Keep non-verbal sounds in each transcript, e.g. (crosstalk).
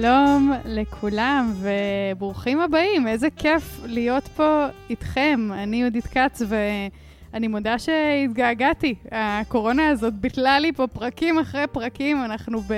שלום לכולם וברוכים הבאים, איזה כיף להיות פה איתכם. אני יהודית כץ ואני מודה שהתגעגעתי. הקורונה הזאת ביטלה לי פה פרקים אחרי פרקים, אנחנו ב...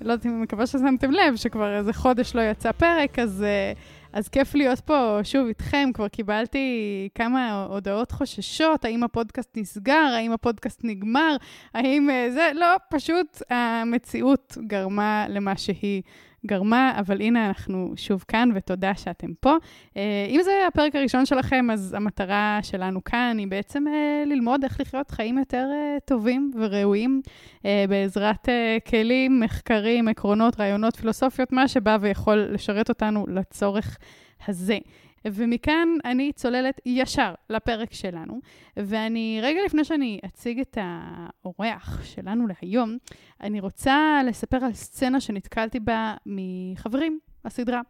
לא יודעת אם מקווה ששמתם לב, שכבר איזה חודש לא יצא פרק, אז... Uh, אז כיף להיות פה שוב איתכם, כבר קיבלתי כמה הודעות חוששות, האם הפודקאסט נסגר, האם הפודקאסט נגמר, האם אה, זה, לא, פשוט המציאות גרמה למה שהיא גרמה, אבל הנה אנחנו שוב כאן, ותודה שאתם פה. אה, אם זה הפרק הראשון שלכם, אז המטרה שלנו כאן היא בעצם אה, ללמוד איך לחיות חיים יותר טובים וראויים, בעזרת כלים, מחקרים, עקרונות, רעיונות, פילוסופיות, מה שבא ויכול לשרת אותנו לצורך הזה. ומכאן אני צוללת ישר לפרק שלנו, ואני, רגע לפני שאני אציג את האורח שלנו להיום, אני רוצה לספר על סצנה שנתקלתי בה מחברים בסדרה.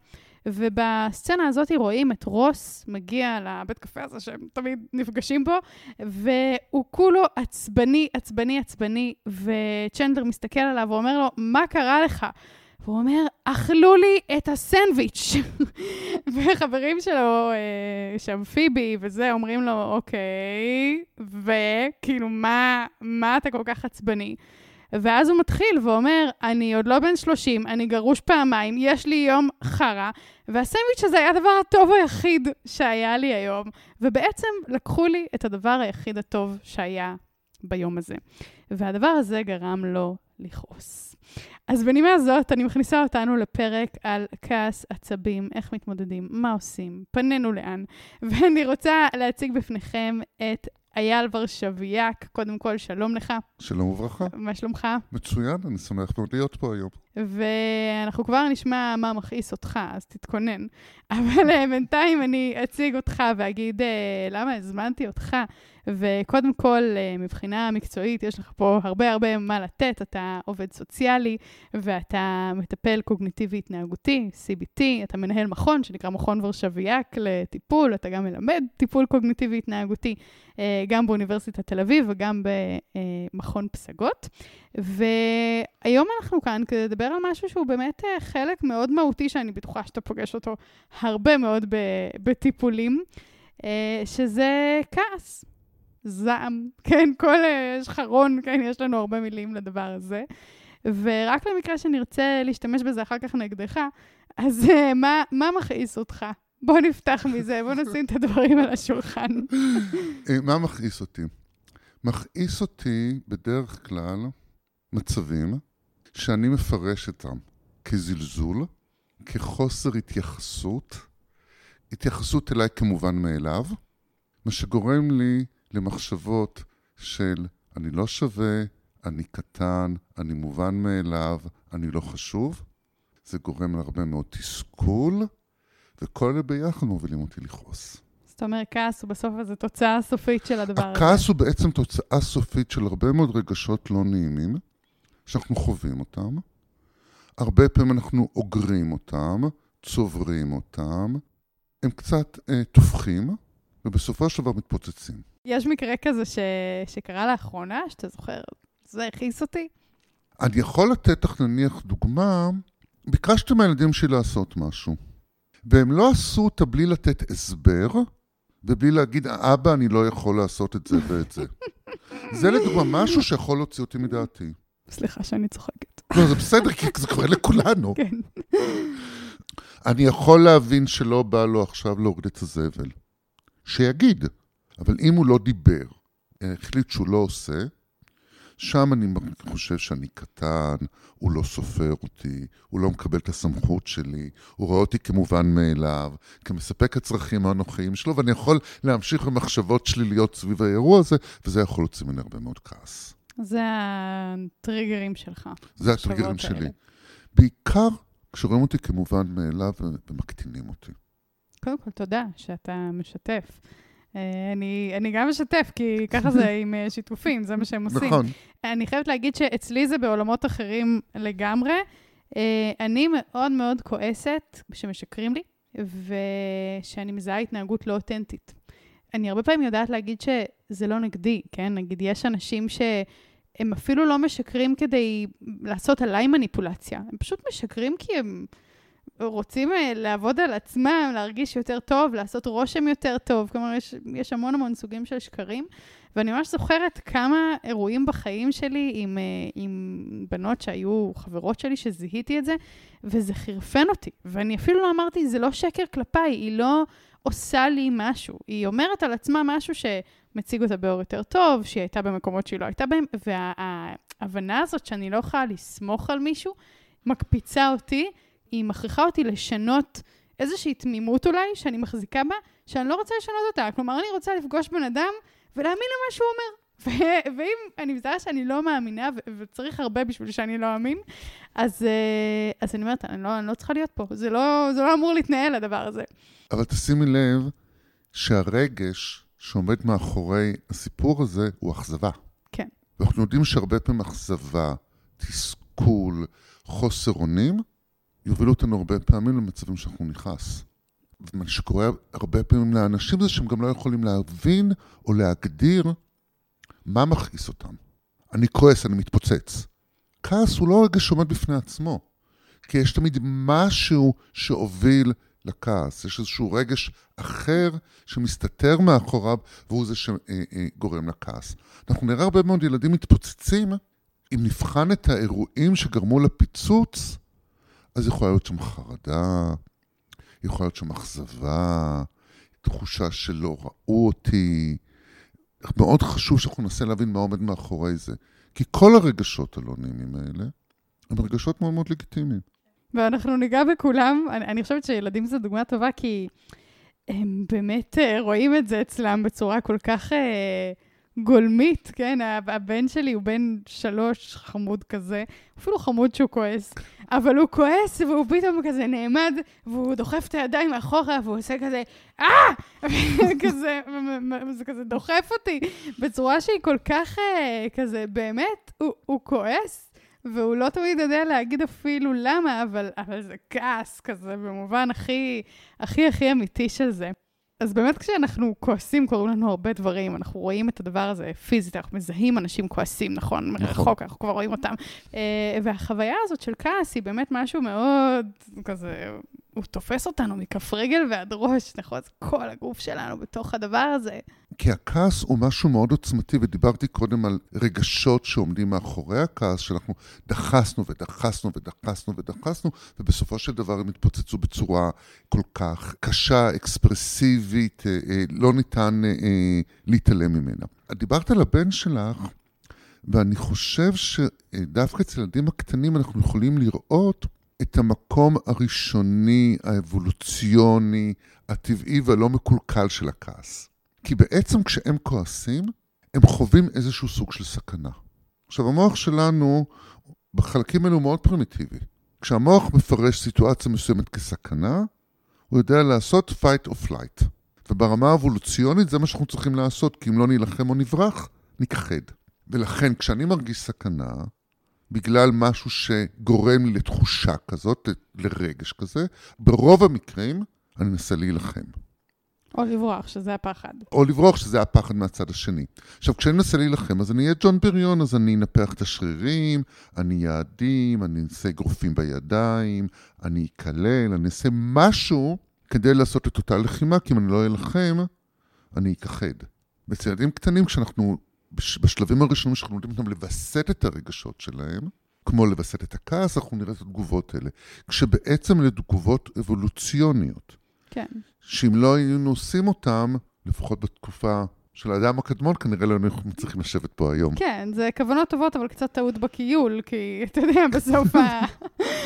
ובסצנה הזאת רואים את רוס מגיע לבית קפה הזה שהם תמיד נפגשים בו, והוא כולו עצבני, עצבני, עצבני, וצ'נדלר מסתכל עליו ואומר לו, מה קרה לך? והוא אומר, אכלו לי את הסנדוויץ'. (laughs) וחברים שלו, אה, שם פיבי וזה, אומרים לו, אוקיי, וכאילו, מה, מה אתה כל כך עצבני? ואז הוא מתחיל ואומר, אני עוד לא בן 30, אני גרוש פעמיים, יש לי יום חרא, והסנדוויץ' הזה היה הדבר הטוב היחיד שהיה לי היום. ובעצם לקחו לי את הדבר היחיד הטוב שהיה ביום הזה. והדבר הזה גרם לו לכעוס. אז בנימה הזאת, אני מכניסה אותנו לפרק על כעס, עצבים, איך מתמודדים, מה עושים, פנינו לאן. (laughs) ואני רוצה להציג בפניכם את אייל ורשביאק. קודם כל, שלום לך. שלום וברכה. מה שלומך? מצוין, אני שמח מאוד להיות פה היום. ואנחנו כבר נשמע מה מכעיס אותך, אז תתכונן. אבל אה, בינתיים אני אציג אותך ואגיד אה, למה הזמנתי אותך. וקודם כל, אה, מבחינה מקצועית, יש לך פה הרבה הרבה מה לתת. אתה עובד סוציאלי ואתה מטפל קוגניטיבי-התנהגותי, CBT, אתה מנהל מכון שנקרא מכון ורשביאק לטיפול, אתה גם מלמד טיפול קוגניטיבי-התנהגותי, גם באוניברסיטת תל אביב וגם במכון פסגות. והיום אנחנו כאן כדי לדבר על משהו שהוא באמת אה, חלק מאוד מהותי, שאני בטוחה שאתה פוגש אותו הרבה מאוד בטיפולים, שזה כעס. זעם, (laughs) כן, כל, אה, יש חרון, כן, יש לנו הרבה מילים לדבר הזה. ורק למקרה שנרצה להשתמש בזה אחר כך נגדך, אז מה, מה מכעיס אותך? בוא נפתח מזה, בוא נשים את הדברים על השולחן. אה, מה מכעיס אותי? מכעיס אותי בדרך כלל מצבים שאני מפרש אותם כזלזול, כחוסר התייחסות, התייחסות אליי כמובן מאליו, מה שגורם לי למחשבות של אני לא שווה, אני קטן, אני מובן מאליו, אני לא חשוב. זה גורם להרבה מאוד תסכול, וכל אלה ביחד מובילים אותי לכעוס. זאת אומרת, כעס הוא בסוף איזו תוצאה סופית של הדבר הזה. הכעס הוא בעצם תוצאה סופית של הרבה מאוד רגשות לא נעימים, שאנחנו חווים אותם. הרבה פעמים אנחנו אוגרים אותם, צוברים אותם, הם קצת אה, טופחים, ובסופו של דבר מתפוצצים. יש מקרה כזה ש... שקרה לאחרונה, שאתה זוכר, זה הכעיס אותי? אני יכול לתת לך נניח דוגמה, ביקשתי מהילדים שלי לעשות משהו, והם לא עשו אותה בלי לתת הסבר, ובלי להגיד, אבא, אני לא יכול לעשות את זה ואת זה. (laughs) זה לדוגמה משהו שיכול להוציא אותי מדעתי. סליחה שאני צוחקת. לא, זה בסדר, כי זה קורה לכולנו. (laughs) כן. אני יכול להבין שלא בא לו עכשיו להוריד את הזבל. שיגיד. אבל אם הוא לא דיבר, החליט שהוא לא עושה, שם אני חושב שאני קטן, הוא לא סופר אותי, הוא לא מקבל את הסמכות שלי, הוא רואה אותי כמובן מאליו, כמספק הצרכים האנוכיים שלו, ואני יכול להמשיך במחשבות שליליות סביב האירוע הזה, וזה יכול להוציא ממני הרבה מאוד כעס. זה הטריגרים שלך. זה הטריגרים שלי. האלה. בעיקר כשרואים אותי כמובן מאליו ומקטינים אותי. קודם כל, תודה שאתה משתף. אה, אני, אני גם אשתף, כי ככה זה (laughs) עם אה, שיתופים, זה מה שהם עושים. נכון. אני חייבת להגיד שאצלי זה בעולמות אחרים לגמרי. אה, אני מאוד מאוד כועסת כשמשקרים לי, ושאני מזהה התנהגות לא אותנטית. אני הרבה פעמים יודעת להגיד שזה לא נגדי, כן? נגיד, יש אנשים ש... הם אפילו לא משקרים כדי לעשות עליי מניפולציה, הם פשוט משקרים כי הם רוצים אה, לעבוד על עצמם, להרגיש יותר טוב, לעשות רושם יותר טוב. כלומר, יש, יש המון המון סוגים של שקרים. ואני ממש זוכרת כמה אירועים בחיים שלי עם, אה, עם בנות שהיו חברות שלי, שזיהיתי את זה, וזה חרפן אותי. ואני אפילו לא אמרתי, זה לא שקר כלפיי, היא לא עושה לי משהו. היא אומרת על עצמה משהו שמציג אותה באור יותר טוב, שהיא הייתה במקומות שהיא לא הייתה בהם, וההבנה הזאת שאני לא יכולה לסמוך על מישהו, מקפיצה אותי, היא מכריחה אותי לשנות איזושהי תמימות אולי, שאני מחזיקה בה, שאני לא רוצה לשנות אותה. כלומר, אני רוצה לפגוש בן אדם ולהאמין למה שהוא אומר. ואם אני מזהה שאני לא מאמינה, וצריך הרבה בשביל שאני לא אאמין, אז, אה, אז אני אומרת, אני לא, אני לא צריכה להיות פה. זה לא, זה לא אמור להתנהל, הדבר הזה. אבל תשימי לב שהרגש שעומד מאחורי הסיפור הזה הוא אכזבה. כן. ואנחנו יודעים שהרבה פעמים אכזבה, תסכול, חוסר אונים, יובילו אותנו הרבה פעמים למצבים שאנחנו נכעס. ומה שקורה הרבה פעמים לאנשים זה שהם גם לא יכולים להבין או להגדיר מה מכעיס אותם. אני כועס, אני מתפוצץ. כעס הוא לא רגע שעומד בפני עצמו, כי יש תמיד משהו שהוביל לכעס. יש איזשהו רגש אחר שמסתתר מאחוריו, והוא זה שגורם לכעס. אנחנו נראה הרבה מאוד ילדים מתפוצצים, אם נבחן את האירועים שגרמו לפיצוץ, אז יכולה להיות שם חרדה, יכולה להיות שם אכזבה, תחושה שלא ראו אותי. מאוד חשוב שאנחנו ננסה להבין מה עומד מאחורי זה. כי כל הרגשות הלא נעימים האלה הם רגשות מאוד מאוד לגיטימיים. ואנחנו ניגע בכולם. אני, אני חושבת שילדים זו דוגמה טובה, כי הם באמת uh, רואים את זה אצלם בצורה כל כך uh, גולמית, כן? הבן שלי הוא בן שלוש, חמוד כזה, אפילו חמוד שהוא כועס, אבל הוא כועס והוא פתאום כזה נעמד, והוא דוחף את הידיים מאחורה, והוא עושה כזה, אה! (laughs) כזה, זה כזה דוחף אותי, בצורה שהיא כל כך uh, כזה, באמת, הוא, הוא כועס. והוא לא תמיד יודע להגיד אפילו למה, אבל, אבל זה כעס כזה, במובן הכי, הכי הכי אמיתי של זה. אז באמת כשאנחנו כועסים, קורים לנו הרבה דברים, אנחנו רואים את הדבר הזה פיזית, אנחנו מזהים אנשים כועסים, נכון? נכון. מרחוק, אנחנו כבר רואים אותם. אה, והחוויה הזאת של כעס היא באמת משהו מאוד כזה, הוא תופס אותנו מכף רגל ועד ראש, נכון? כל הגוף שלנו בתוך הדבר הזה. כי הכעס הוא משהו מאוד עוצמתי, ודיברתי קודם על רגשות שעומדים מאחורי הכעס, שאנחנו דחסנו ודחסנו ודחסנו ודחסנו, ובסופו של דבר הם התפוצצו בצורה כל כך קשה, אקספרסיבית, אה, אה, לא ניתן אה, להתעלם ממנה. דיברת על הבן שלך, ואני חושב שדווקא אצל הילדים הקטנים אנחנו יכולים לראות את המקום הראשוני, האבולוציוני, הטבעי והלא מקולקל של הכעס. כי בעצם כשהם כועסים, הם חווים איזשהו סוג של סכנה. עכשיו, המוח שלנו, בחלקים האלו הוא מאוד פרימיטיבי. כשהמוח מפרש סיטואציה מסוימת כסכנה, הוא יודע לעשות fight or flight. וברמה האבולוציונית זה מה שאנחנו צריכים לעשות, כי אם לא נילחם או נברח, נכחד. ולכן כשאני מרגיש סכנה, בגלל משהו שגורם לי לתחושה כזאת, לרגש כזה, ברוב המקרים אני אנסה להילחם. או לברוח, שזה הפחד. או לברוח, שזה הפחד מהצד השני. עכשיו, כשאני מנסה להילחם, אז אני אהיה ג'ון בריון, אז אני אנפח את השרירים, אני יעדים, אני אעשה אגרופים בידיים, אני אקלל, אני אעשה משהו כדי לעשות את אותה לחימה, כי אם אני לא אלחם, אני אכחד. אצל ילדים קטנים, כשאנחנו, בשלבים הראשונים שאנחנו יודעים אותם לווסת את הרגשות שלהם, כמו לווסת את הכעס, אנחנו נראה את התגובות האלה. כשבעצם אלה תגובות אבולוציוניות. כן. שאם לא היינו עושים אותם, לפחות בתקופה של האדם הקדמון, כנראה לא היינו מצליחים לשבת פה היום. כן, זה כוונות טובות, אבל קצת טעות בכיול, כי אתה יודע, (laughs) בסוף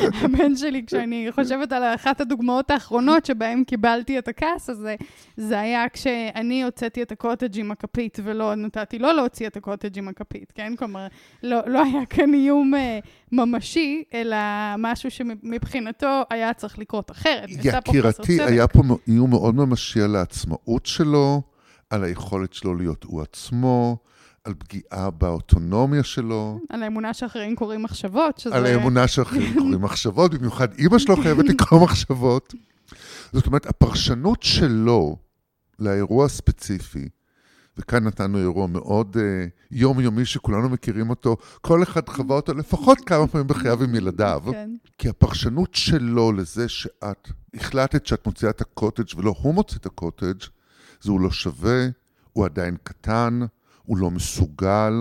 הבן שלי, כשאני חושבת על אחת הדוגמאות האחרונות שבהן קיבלתי את הכעס הזה, זה היה כשאני הוצאתי את הקוטג' עם הכפית ולא נתתי לו להוציא את הקוטג' עם הכפית, כן? כלומר, לא, לא היה כאן איום uh, ממשי, אלא משהו שמבחינתו היה צריך לקרות אחרת. יקירתי, היה פה איום מאוד ממשי על העצמאות שלו. על היכולת שלו להיות הוא עצמו, על פגיעה באוטונומיה שלו. על האמונה שאחרים קוראים מחשבות, שזה... על האמונה שאחרים קוראים מחשבות, במיוחד אימא שלו (laughs) חייבת לקרוא מחשבות. זאת אומרת, הפרשנות שלו לאירוע הספציפי, וכאן נתנו אירוע מאוד אה, יומיומי שכולנו מכירים אותו, כל אחד חווה אותו לפחות כמה פעמים בחייו עם ילדיו. כן. כי הפרשנות שלו לזה שאת החלטת שאת מוציאה את הקוטג' ולא הוא מוציא את הקוטג', זה הוא לא שווה, הוא עדיין קטן, הוא לא מסוגל.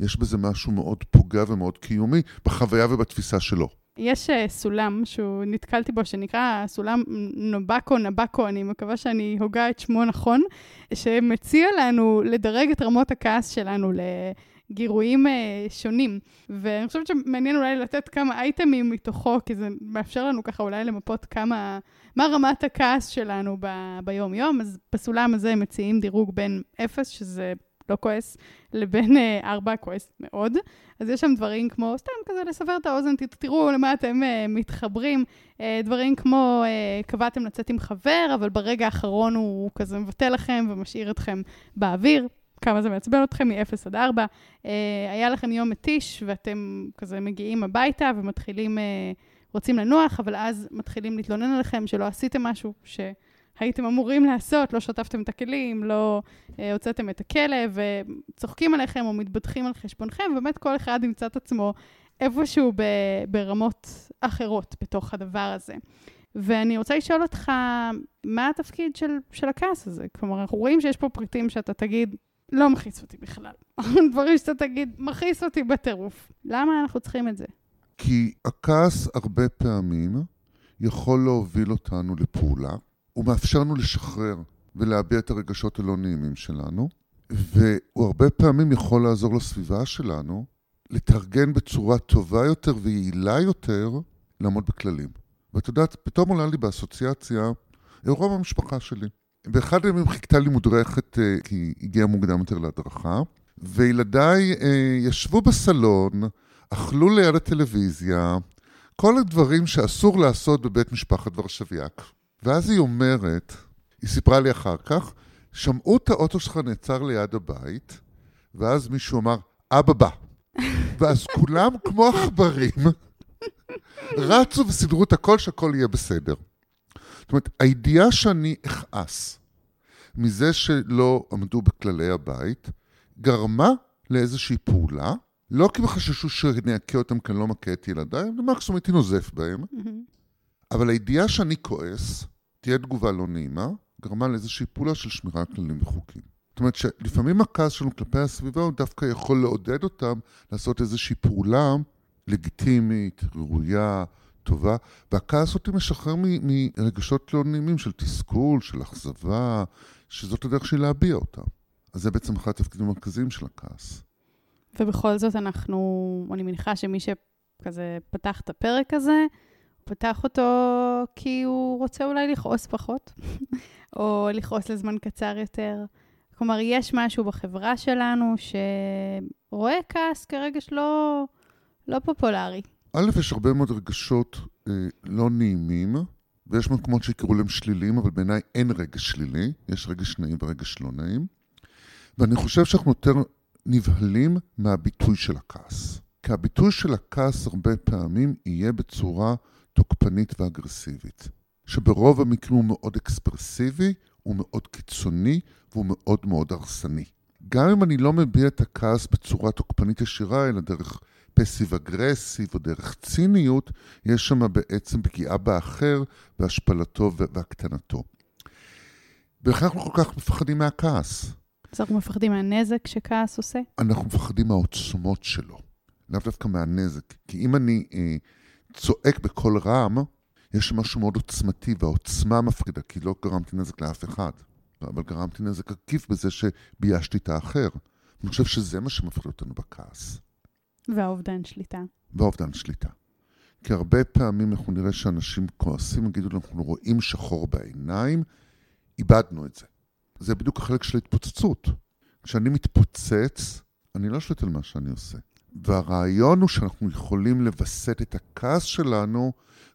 יש בזה משהו מאוד פוגע ומאוד קיומי בחוויה ובתפיסה שלו. יש uh, סולם שהוא נתקלתי בו, שנקרא סולם נובקו נבקו, אני מקווה שאני הוגה את שמו נכון, שמציע לנו לדרג את רמות הכעס שלנו לגירויים uh, שונים. ואני חושבת שמעניין אולי לתת כמה אייטמים מתוכו, כי זה מאפשר לנו ככה אולי למפות כמה, מה רמת הכעס שלנו ב- ביום-יום. אז בסולם הזה מציעים דירוג בין 0, שזה לא כועס, לבין אה, ארבע כועס מאוד. אז יש שם דברים כמו, סתם כזה לסבר את האוזן, תראו למה אתם אה, מתחברים. אה, דברים כמו, אה, קבעתם לצאת עם חבר, אבל ברגע האחרון הוא כזה מבטל לכם ומשאיר אתכם באוויר. כמה זה מעצבן אתכם מ-0 עד 4. אה, היה לכם יום מתיש ואתם כזה מגיעים הביתה ומתחילים, אה, רוצים לנוח, אבל אז מתחילים להתלונן עליכם שלא עשיתם משהו, ש... הייתם אמורים לעשות, לא שטפתם את הכלים, לא אה, הוצאתם את הכלב, וצוחקים עליכם או מתבדחים על חשבונכם, ובאמת כל אחד ימצא את עצמו איפשהו ב, ברמות אחרות בתוך הדבר הזה. ואני רוצה לשאול אותך, מה התפקיד של, של הכעס הזה? כלומר, אנחנו רואים שיש פה פריטים שאתה תגיד, לא מכעיס אותי בכלל. (laughs) דברים שאתה תגיד, מכעיס אותי בטירוף. למה אנחנו צריכים את זה? כי הכעס הרבה פעמים יכול להוביל אותנו לפעולה, הוא מאפשר לנו לשחרר ולהביע את הרגשות הלא נעימים שלנו, והוא הרבה פעמים יכול לעזור לסביבה שלנו לתרגן בצורה טובה יותר ויעילה יותר לעמוד בכללים. ואת יודעת, פתאום עולה לי באסוציאציה אירוע במשפחה שלי. באחד הימים חיכתה לי מודרכת, אה, כי היא הגיעה מוקדם יותר להדרכה, וילדיי אה, ישבו בסלון, אכלו ליד הטלוויזיה, כל הדברים שאסור לעשות בבית משפחת ורשביאק. ואז היא אומרת, היא סיפרה לי אחר כך, שמעו את האוטו שלך נעצר ליד הבית, ואז מישהו אמר, אבא בא. (laughs) ואז כולם כמו עכברים רצו וסידרו את הכל שהכל יהיה בסדר. זאת אומרת, הידיעה שאני אכעס מזה שלא עמדו בכללי הבית, גרמה לאיזושהי פעולה, לא כי בחששו שאני אכה אותם כי אני לא מכה את ילדיי, ומקסימום הייתי נוזף בהם, אבל הידיעה שאני כועס, תהיה תגובה לא נעימה, גרמה לאיזושהי פעולה של שמירה על כללים וחוקים. זאת אומרת שלפעמים הכעס שלנו כלפי הסביבה הוא דווקא יכול לעודד אותם לעשות איזושהי פעולה לגיטימית, ראויה, טובה, והכעס אותי משחרר מרגשות לא נעימים של תסכול, של אכזבה, שזאת הדרך שלי להביע אותם. אז זה בעצם אחד התפקידים המרכזיים של הכעס. ובכל זאת אנחנו, אני מניחה שמי שכזה פתח את הפרק הזה, פתח אותו כי הוא רוצה אולי לכעוס פחות, (laughs) או לכעוס לזמן קצר יותר. כלומר, יש משהו בחברה שלנו שרואה כעס כרגש לא, לא פופולרי. א', יש הרבה מאוד רגשות אה, לא נעימים, ויש מקומות שיקראו להם שליליים, אבל בעיניי אין רגש שלילי, יש רגש נעים ורגש לא נעים. ואני חושב שאנחנו יותר נבהלים מהביטוי של הכעס. כי הביטוי של הכעס הרבה פעמים יהיה בצורה תוקפנית ואגרסיבית. שברוב המקרים הוא מאוד אקספרסיבי, הוא מאוד קיצוני והוא מאוד מאוד הרסני. גם אם אני לא מביע את הכעס בצורה תוקפנית ישירה, אלא דרך passive aggressive או דרך ציניות, יש שם בעצם פגיעה באחר והשפלתו והקטנתו. ולכן אנחנו כל כך מפחדים מהכעס. אז אנחנו מפחדים מהנזק שכעס עושה? אנחנו מפחדים מהעוצמות שלו, לאו דווקא מהנזק. כי אם אני אה, צועק בקול רם, יש משהו מאוד עוצמתי, והעוצמה מפחידה, כי לא גרמתי נזק לאף אחד, אבל גרמתי נזק עקיף בזה שביישתי את האחר. אני חושב שזה מה שמפחיד אותנו בכעס. והאובדן שליטה. והאובדן שליטה. כי הרבה פעמים אנחנו נראה שאנשים כועסים, יגידו לנו, אנחנו רואים שחור בעיניים, איבדנו את זה. זה בדיוק החלק של ההתפוצצות. כשאני מתפוצץ, אני לא שולט על מה שאני עושה. והרעיון הוא שאנחנו יכולים לווסת את הכעס שלנו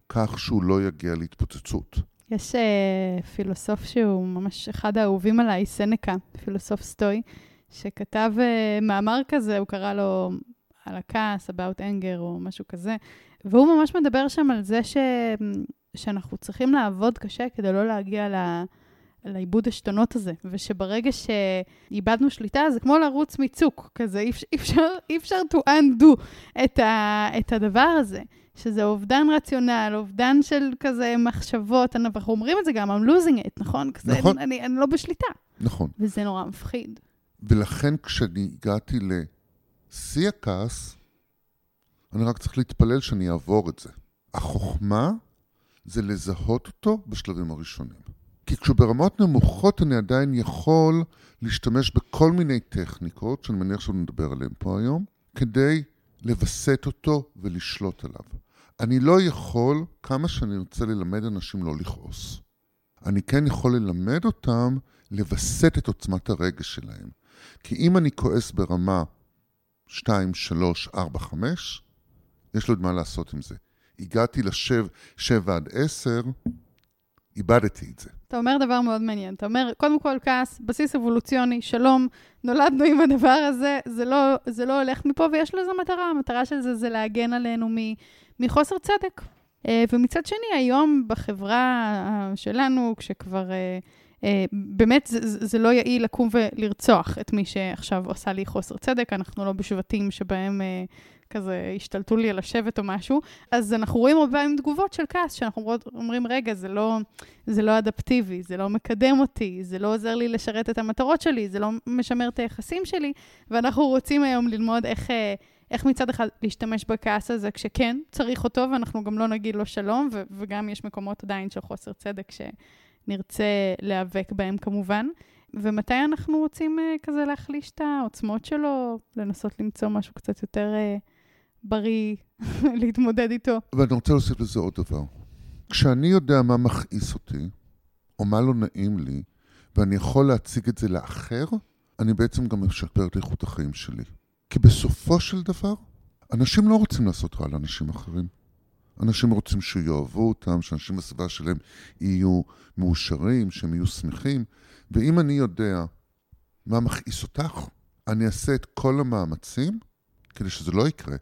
כך שהוא לא יגיע להתפוצצות. יש אה, פילוסוף שהוא ממש אחד האהובים עליי, סנקה, פילוסוף סטואי, שכתב אה, מאמר כזה, הוא קרא לו על הכעס, about anger או משהו כזה, והוא ממש מדבר שם על זה ש... שאנחנו צריכים לעבוד קשה כדי לא להגיע ל... לאיבוד עשתונות הזה, ושברגע שאיבדנו שליטה, זה כמו לרוץ מצוק, כזה, אי, אפשר, אי אפשר to undo את, ה, את הדבר הזה, שזה אובדן רציונל, אובדן של כזה מחשבות, אנחנו אומרים את זה גם, I'm losing it, נכון? כזה, נכון. אני, אני לא בשליטה. נכון. וזה נורא מפחיד. ולכן כשאני הגעתי לשיא הכעס, אני רק צריך להתפלל שאני אעבור את זה. החוכמה זה לזהות אותו בשלבים הראשונים. כי כשברמות נמוכות אני עדיין יכול להשתמש בכל מיני טכניקות, שאני מניח שנדבר עליהן פה היום, כדי לווסת אותו ולשלוט עליו. אני לא יכול, כמה שאני רוצה ללמד אנשים לא לכעוס. אני כן יכול ללמד אותם לווסת את עוצמת הרגש שלהם. כי אם אני כועס ברמה 2, 3, 4, 5, יש לו עוד מה לעשות עם זה. הגעתי לשב 7 עד 10, איבדתי את זה. אתה אומר דבר מאוד מעניין. אתה אומר, קודם כל כעס, בסיס אבולוציוני, שלום, נולדנו עם הדבר הזה, זה לא, זה לא הולך מפה, ויש לזה מטרה. המטרה של זה זה להגן עלינו מחוסר צדק. אה, ומצד שני, היום בחברה אה, שלנו, כשכבר... אה, באמת, זה, זה לא יעיל לקום ולרצוח את מי שעכשיו עושה לי חוסר צדק. אנחנו לא בשבטים שבהם כזה השתלטו לי על השבט או משהו, אז אנחנו רואים הרבה פעמים תגובות של כעס, שאנחנו אומרים, רגע, זה לא, זה לא אדפטיבי, זה לא מקדם אותי, זה לא עוזר לי לשרת את המטרות שלי, זה לא משמר את היחסים שלי, ואנחנו רוצים היום ללמוד איך... אה, איך מצד אחד להשתמש בכעס הזה כשכן צריך אותו, ואנחנו גם לא נגיד לו שלום, ו- וגם יש מקומות עדיין של חוסר צדק שנרצה להיאבק בהם כמובן. ומתי אנחנו רוצים uh, כזה להחליש את העוצמות שלו, לנסות למצוא משהו קצת יותר uh, בריא (laughs) להתמודד איתו. ואני רוצה להוסיף לזה עוד דבר. כשאני יודע מה מכעיס אותי, או מה לא נעים לי, ואני יכול להציג את זה לאחר, אני בעצם גם משפר את איכות החיים שלי. כי בסופו של דבר, אנשים לא רוצים לעשות רע לאנשים אחרים. אנשים רוצים שיאהבו אותם, שאנשים בסביבה שלהם יהיו מאושרים, שהם יהיו שמחים. ואם אני יודע מה מכעיס אותך, אני אעשה את כל המאמצים כדי שזה לא יקרה.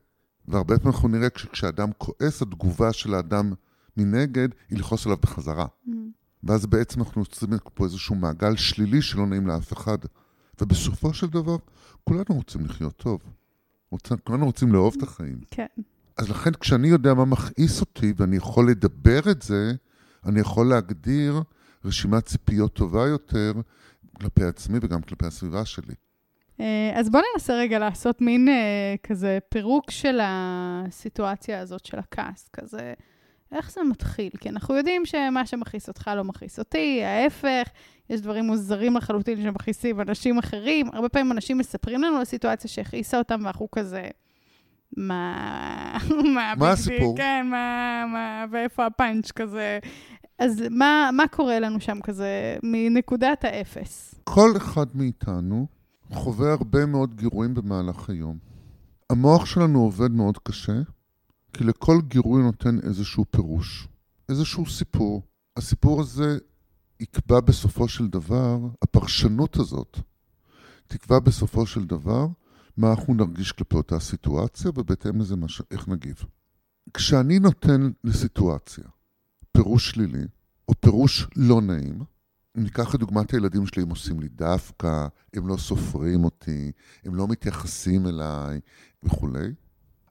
והרבה פעמים אנחנו נראה כשאדם כועס, התגובה של האדם מנגד היא לכעוס עליו בחזרה. Mm. ואז בעצם אנחנו יוצרים פה איזשהו מעגל שלילי שלא נעים לאף אחד. ובסופו של דבר, כולנו רוצים לחיות טוב. רוצים, כולנו רוצים לאהוב את החיים. כן. אז לכן כשאני יודע מה מכעיס אותי ואני יכול לדבר את זה, אני יכול להגדיר רשימת ציפיות טובה יותר כלפי עצמי וגם כלפי הסביבה שלי. אה, אז בוא ננסה רגע לעשות מין אה, כזה פירוק של הסיטואציה הזאת של הכעס, כזה, איך זה מתחיל? כי אנחנו יודעים שמה שמכעיס אותך לא מכעיס אותי, ההפך, יש דברים מוזרים לחלוטין שמכעיסים אנשים אחרים. הרבה פעמים אנשים מספרים לנו על סיטואציה שהכעיסה אותם, ואנחנו כזה, (laughs) מה... מה הסיפור? כן, מה, מה, ואיפה הפאנץ' כזה. אז מה, מה קורה לנו שם כזה, מנקודת האפס? כל אחד מאיתנו חווה הרבה מאוד גירויים במהלך היום. המוח שלנו עובד מאוד קשה, כי לכל גירוי נותן איזשהו פירוש, איזשהו סיפור. הסיפור הזה יקבע בסופו של דבר, הפרשנות הזאת תקבע בסופו של דבר מה אנחנו נרגיש כלפי אותה סיטואציה, ובהתאם לזה ש... איך נגיב. כשאני נותן לסיטואציה פירוש שלילי, או פירוש לא נעים, ניקח את דוגמת הילדים שלי, הם עושים לי דווקא, הם לא סופרים אותי, הם לא מתייחסים אליי וכולי.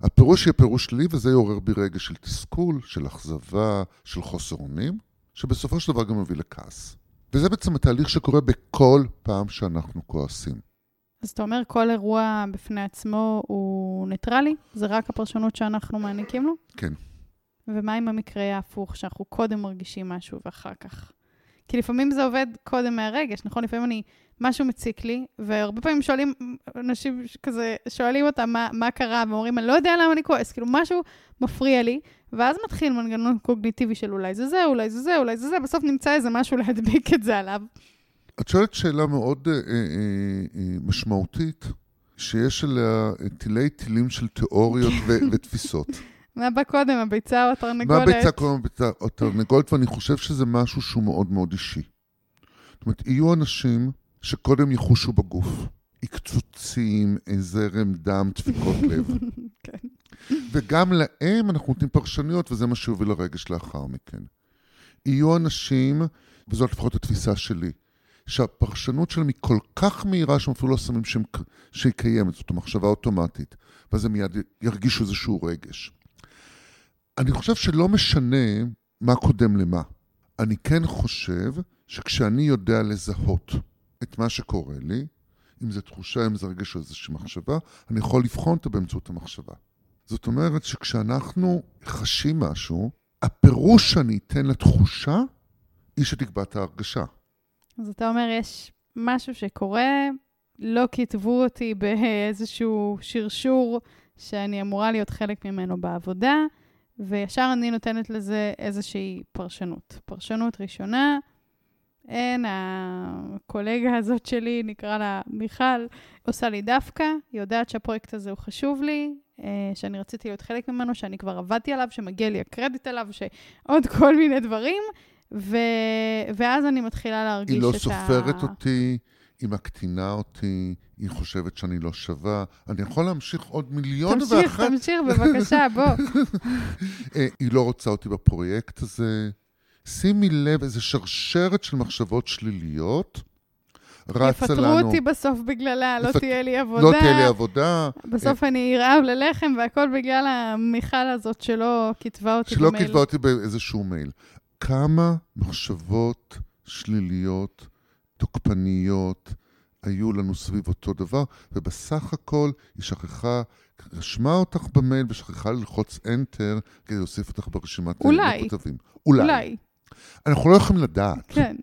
הפירוש יהיה פירוש שלי, וזה יעורר בי רגע של תסכול, של אכזבה, של חוסר אונים, שבסופו של דבר גם מביא לכעס. וזה בעצם התהליך שקורה בכל פעם שאנחנו כועסים. אז אתה אומר, כל אירוע בפני עצמו הוא ניטרלי? זה רק הפרשנות שאנחנו מעניקים לו? כן. ומה עם המקרה ההפוך, שאנחנו קודם מרגישים משהו ואחר כך? כי לפעמים זה עובד קודם מהרגש, נכון? לפעמים אני, משהו מציק לי, והרבה פעמים שואלים, אנשים כזה, שואלים אותם מה, מה קרה, ואומרים, אני לא יודע למה אני כועס, כאילו משהו מפריע לי, ואז מתחיל מנגנון קוגניטיבי של אולי זה זה, אולי זה זה, אולי זה זה, בסוף נמצא איזה משהו להדביק את זה עליו. את שואלת שאלה מאוד אה, אה, אה, משמעותית, שיש עליה תילי תילים של תיאוריות ו- ותפיסות. (laughs) מה בא קודם, הביצה או התרנגולת? מה הביצה קודם, הביצה או התרנגולת, ואני חושב שזה משהו שהוא מאוד מאוד אישי. זאת אומרת, יהיו אנשים שקודם יחושו בגוף. עקצוצים, זרם דם, דפיקות לב. (laughs) כן. וגם להם אנחנו נותנים פרשנויות, וזה מה שיוביל לרגש לאחר מכן. יהיו אנשים, וזאת לפחות התפיסה שלי, שהפרשנות שלהם היא כל כך מהירה שהם אפילו לא שמים שם שהיא קיימת, זאת המחשבה אוטומטית, ואז הם מיד ירגישו איזשהו רגש. אני חושב שלא משנה מה קודם למה. אני כן חושב שכשאני יודע לזהות את מה שקורה לי, אם זו תחושה, אם זה רגש או איזושהי מחשבה, אני יכול לבחון אותה באמצעות המחשבה. זאת אומרת שכשאנחנו חשים משהו, הפירוש שאני אתן לתחושה היא שתקבע את ההרגשה. אז אתה אומר, יש משהו שקורה, לא כתבו אותי באיזשהו שרשור שאני אמורה להיות חלק ממנו בעבודה, וישר אני נותנת לזה איזושהי פרשנות. פרשנות ראשונה, אין, הקולגה הזאת שלי, נקרא לה מיכל, עושה לי דווקא, היא יודעת שהפרויקט הזה הוא חשוב לי, אה, שאני רציתי להיות חלק ממנו, שאני כבר עבדתי עליו, שמגיע לי הקרדיט עליו, שעוד כל מיני דברים, ו... ואז אני מתחילה להרגיש את ה... היא לא סופרת אותי, היא מקטינה אותי, היא חושבת שאני לא שווה. אני יכול להמשיך עוד מיליון תמשיך, ואחת... תמשיך, תמשיך, בבקשה, (laughs) בוא. אה, היא לא רוצה אותי בפרויקט הזה. שימי לב, איזו שרשרת של מחשבות שליליות. רצה לנו... יפטרו אותי בסוף בגללה, לא תהיה לי עבודה. לא תהיה לי עבודה. בסוף אני ארעב ללחם, והכל בגלל המיכל הזאת שלא כתבה אותי במייל. שלא כתבה אותי באיזשהו מייל. כמה מחשבות שליליות, תוקפניות, היו לנו סביב אותו דבר, ובסך הכל היא שכחה, רשמה אותך במייל ושכחה ללחוץ Enter כדי להוסיף אותך ברשימת הכותבים. אולי. אולי. אנחנו לא יכולים לדעת. כן.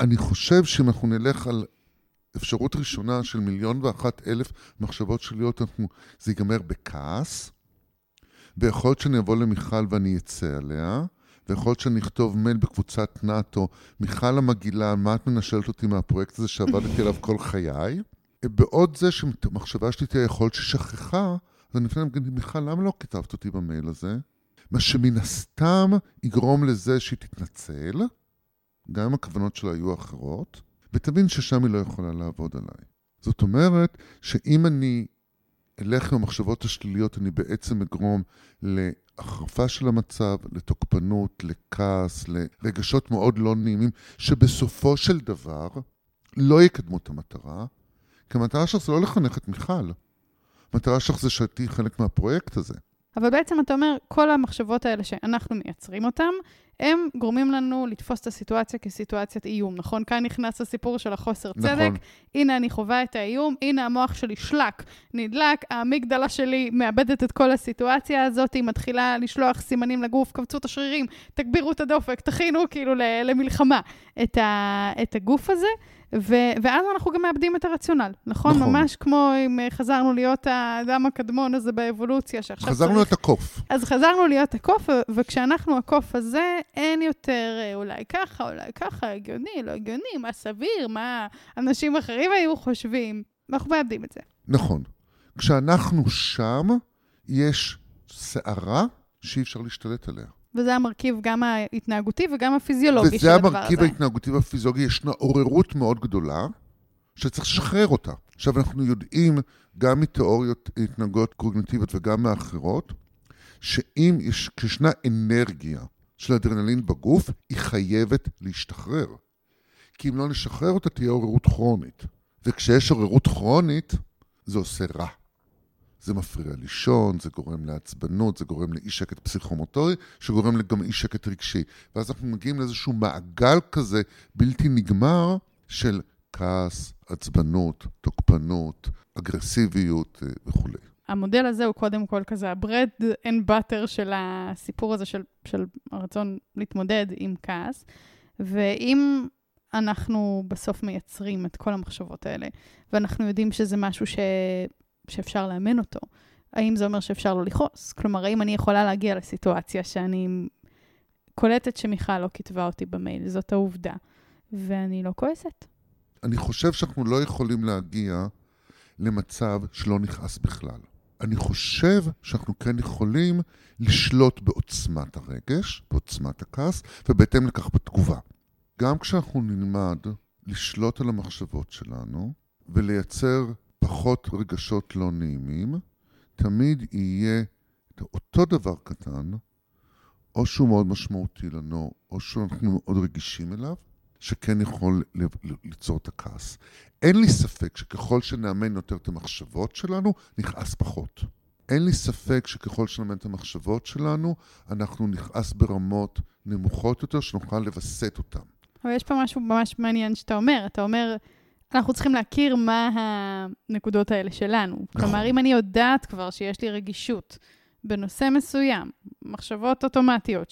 אני חושב שאם אנחנו נלך על אפשרות ראשונה של מיליון ואחת אלף מחשבות שליליות, זה ייגמר בכעס, ויכול להיות שאני אבוא למיכל ואני אצא עליה, ויכול להיות שאני אכתוב מייל בקבוצת נאט"ו, מיכל המגעילה, מה את מנשלת אותי מהפרויקט הזה שעבדתי עליו כל חיי? בעוד זה שהמחשבה שלי תהיה יכול להיות ששכחה, אז אני אפילו אגיד, מיכל, למה לא כתבת אותי במייל הזה? מה שמן הסתם יגרום לזה שהיא תתנצל, גם אם הכוונות שלה היו אחרות, ותבין ששם היא לא יכולה לעבוד עליי. זאת אומרת שאם אני אלך עם המחשבות השליליות, אני בעצם אגרום להחרפה של המצב, לתוקפנות, לכעס, לרגשות מאוד לא נעימים, שבסופו של דבר לא יקדמו את המטרה, כי המטרה שלך זה לא לחנך את מיכל. המטרה שלך זה שתהיי חלק מהפרויקט הזה. אבל בעצם אתה אומר, כל המחשבות האלה שאנחנו מייצרים אותן, הם גורמים לנו לתפוס את הסיטואציה כסיטואציית איום, נכון? כאן נכנס הסיפור של החוסר נכון. צדק. הנה אני חווה את האיום, הנה המוח שלי שלק, נדלק, האמיגדלה שלי מאבדת את כל הסיטואציה הזאת, היא מתחילה לשלוח סימנים לגוף, כווצו את השרירים, תגבירו את הדופק, תכינו כאילו למלחמה את, ה, את הגוף הזה. ו- ואז אנחנו גם מאבדים את הרציונל, נכון? נכון. ממש כמו אם חזרנו להיות האדם הקדמון הזה באבולוציה, שעכשיו חזרנו להיות הקוף. אז חזרנו להיות הקוף, וכשאנחנו הקוף הזה, אין יותר אה, אולי ככה, אולי ככה, הגיוני, לא הגיוני, מה סביר, מה אנשים אחרים היו חושבים. אנחנו מאבדים את זה. נכון. כשאנחנו שם, יש סערה שאי אפשר להשתלט עליה. וזה המרכיב גם ההתנהגותי וגם הפיזיולוגי של הדבר הזה. וזה המרכיב ההתנהגותי והפיזיולוגי, ישנה עוררות מאוד גדולה, שצריך לשחרר אותה. עכשיו, אנחנו יודעים, גם מתיאוריות התנהגויות קוגניטיביות וגם מאחרות, שאם יש, כשישנה אנרגיה של אדרנלין בגוף, היא חייבת להשתחרר. כי אם לא נשחרר אותה, תהיה עוררות כרונית. וכשיש עוררות כרונית, זה עושה רע. זה מפריע לישון, זה גורם לעצבנות, זה גורם לאי שקט פסיכומוטורי, שגורם גם לאי שקט רגשי. ואז אנחנו מגיעים לאיזשהו מעגל כזה בלתי נגמר של כעס, עצבנות, תוקפנות, אגרסיביות אה, וכולי. המודל הזה הוא קודם כל כזה ה-bread and butter של הסיפור הזה של, של הרצון להתמודד עם כעס. ואם אנחנו בסוף מייצרים את כל המחשבות האלה, ואנחנו יודעים שזה משהו ש... שאפשר לאמן אותו? האם זה אומר שאפשר לא לכעוס? כלומר, האם אני יכולה להגיע לסיטואציה שאני קולטת שמיכל לא כתבה אותי במייל, זאת העובדה, ואני לא כועסת? אני חושב שאנחנו לא יכולים להגיע למצב שלא נכעס בכלל. אני חושב שאנחנו כן יכולים לשלוט בעוצמת הרגש, בעוצמת הכעס, ובהתאם לכך בתגובה. גם כשאנחנו נלמד לשלוט על המחשבות שלנו ולייצר פחות רגשות לא נעימים, תמיד יהיה אותו דבר קטן, או שהוא מאוד משמעותי לנו, או שאנחנו מאוד רגישים אליו, שכן יכול ליצור את הכעס. אין לי ספק שככל שנאמן יותר את המחשבות שלנו, נכעס פחות. אין לי ספק שככל שנאמן את המחשבות שלנו, אנחנו נכעס ברמות נמוכות יותר, שנוכל לווסת אותן. אבל יש פה משהו ממש מעניין שאתה אומר. אתה אומר, אנחנו צריכים להכיר מה הנקודות האלה שלנו. נכון. כלומר, אם אני יודעת כבר שיש לי רגישות בנושא מסוים, מחשבות אוטומטיות